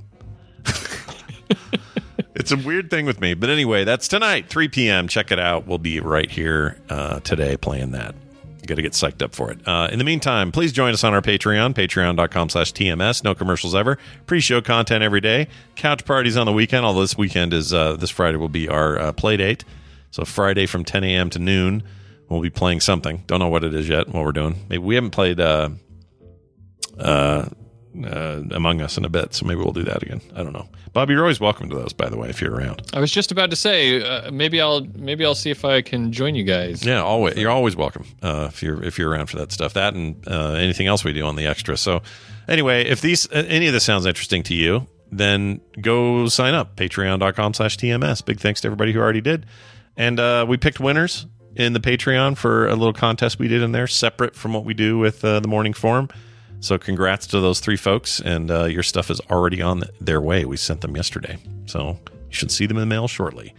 it's a weird thing with me. But anyway, that's tonight, 3 p.m. Check it out. We'll be right here uh, today playing that. Got to get psyched up for it. Uh, in the meantime, please join us on our Patreon, patreon.com slash TMS. No commercials ever. Pre-show content every day. Couch parties on the weekend. Although this weekend is, uh, this Friday will be our uh, play date. So Friday from 10 a.m. to noon, we'll be playing something. Don't know what it is yet, what we're doing. Maybe we haven't played uh, uh, uh, Among Us in a bit, so maybe we'll do that again. I don't know. Bobby, you're always welcome to those, by the way, if you're around. I was just about to say uh, maybe I'll maybe I'll see if I can join you guys. Yeah, always. You're always welcome uh, if you're if you're around for that stuff. That and uh, anything else we do on the extra. So, anyway, if these any of this sounds interesting to you, then go sign up. Patreon.com/slash TMS. Big thanks to everybody who already did. And uh, we picked winners in the Patreon for a little contest we did in there, separate from what we do with uh, the morning forum. So, congrats to those three folks, and uh, your stuff is already on their way. We sent them yesterday, so you should see them in the mail shortly.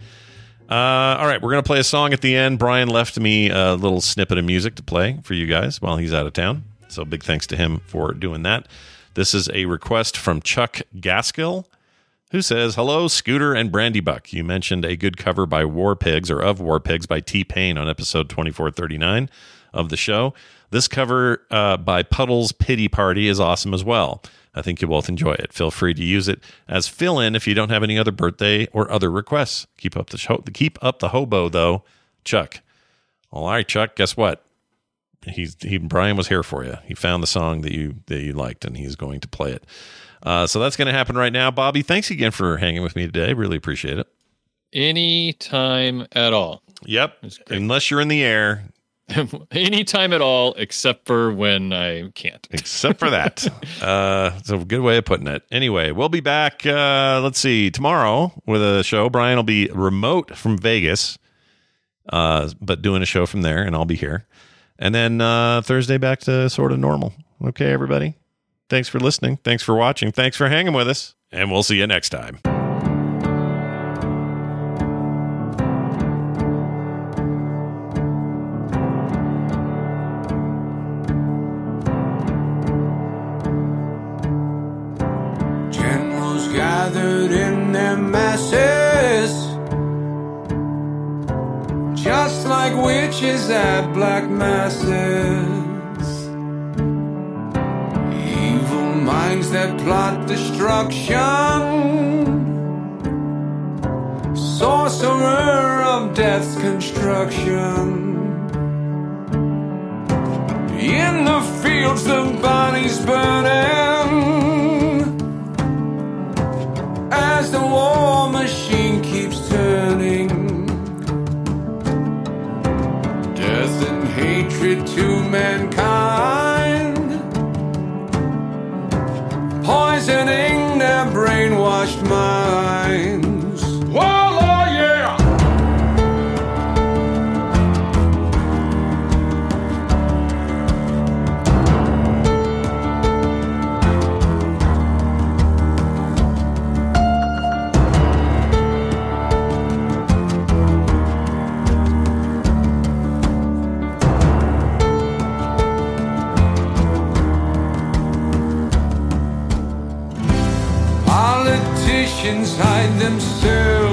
Uh, all right, we're to play a song at the end. Brian left me a little snippet of music to play for you guys while he's out of town. So big thanks to him for doing that. This is a request from Chuck Gaskill, who says, Hello, Scooter and Brandy Buck. You mentioned a good cover by War Pigs or of War Pigs by T Pain on episode 2439 of the show. This cover uh, by Puddle's Pity Party is awesome as well. I think you'll both enjoy it. Feel free to use it as fill in if you don't have any other birthday or other requests. Keep up the show, keep up the hobo though, Chuck. All right, Chuck. Guess what? He's he Brian was here for you. He found the song that you that you liked, and he's going to play it. Uh, so that's going to happen right now. Bobby, thanks again for hanging with me today. Really appreciate it. Any time at all. Yep. Unless you're in the air, Any time at all, except for when I can't. except for that. uh, it's a good way of putting it. Anyway, we'll be back. Uh, let's see, tomorrow with a show. Brian will be remote from Vegas, uh, but doing a show from there, and I'll be here. And then uh, Thursday back to sort of normal. Okay, everybody. Thanks for listening. Thanks for watching. Thanks for hanging with us, and we'll see you next time. Witches at black masses. Evil minds that plot destruction, sorcerer of death's construction. In the fields, the bodies burning Politicians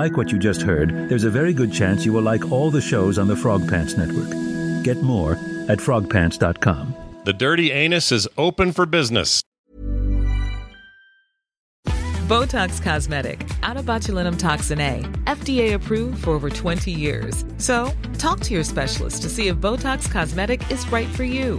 like what you just heard, there's a very good chance you will like all the shows on the Frog Pants Network. Get more at frogpants.com. The Dirty Anus is open for business. Botox Cosmetic, onabotulinumtoxinA, FDA approved for over 20 years. So, talk to your specialist to see if Botox Cosmetic is right for you.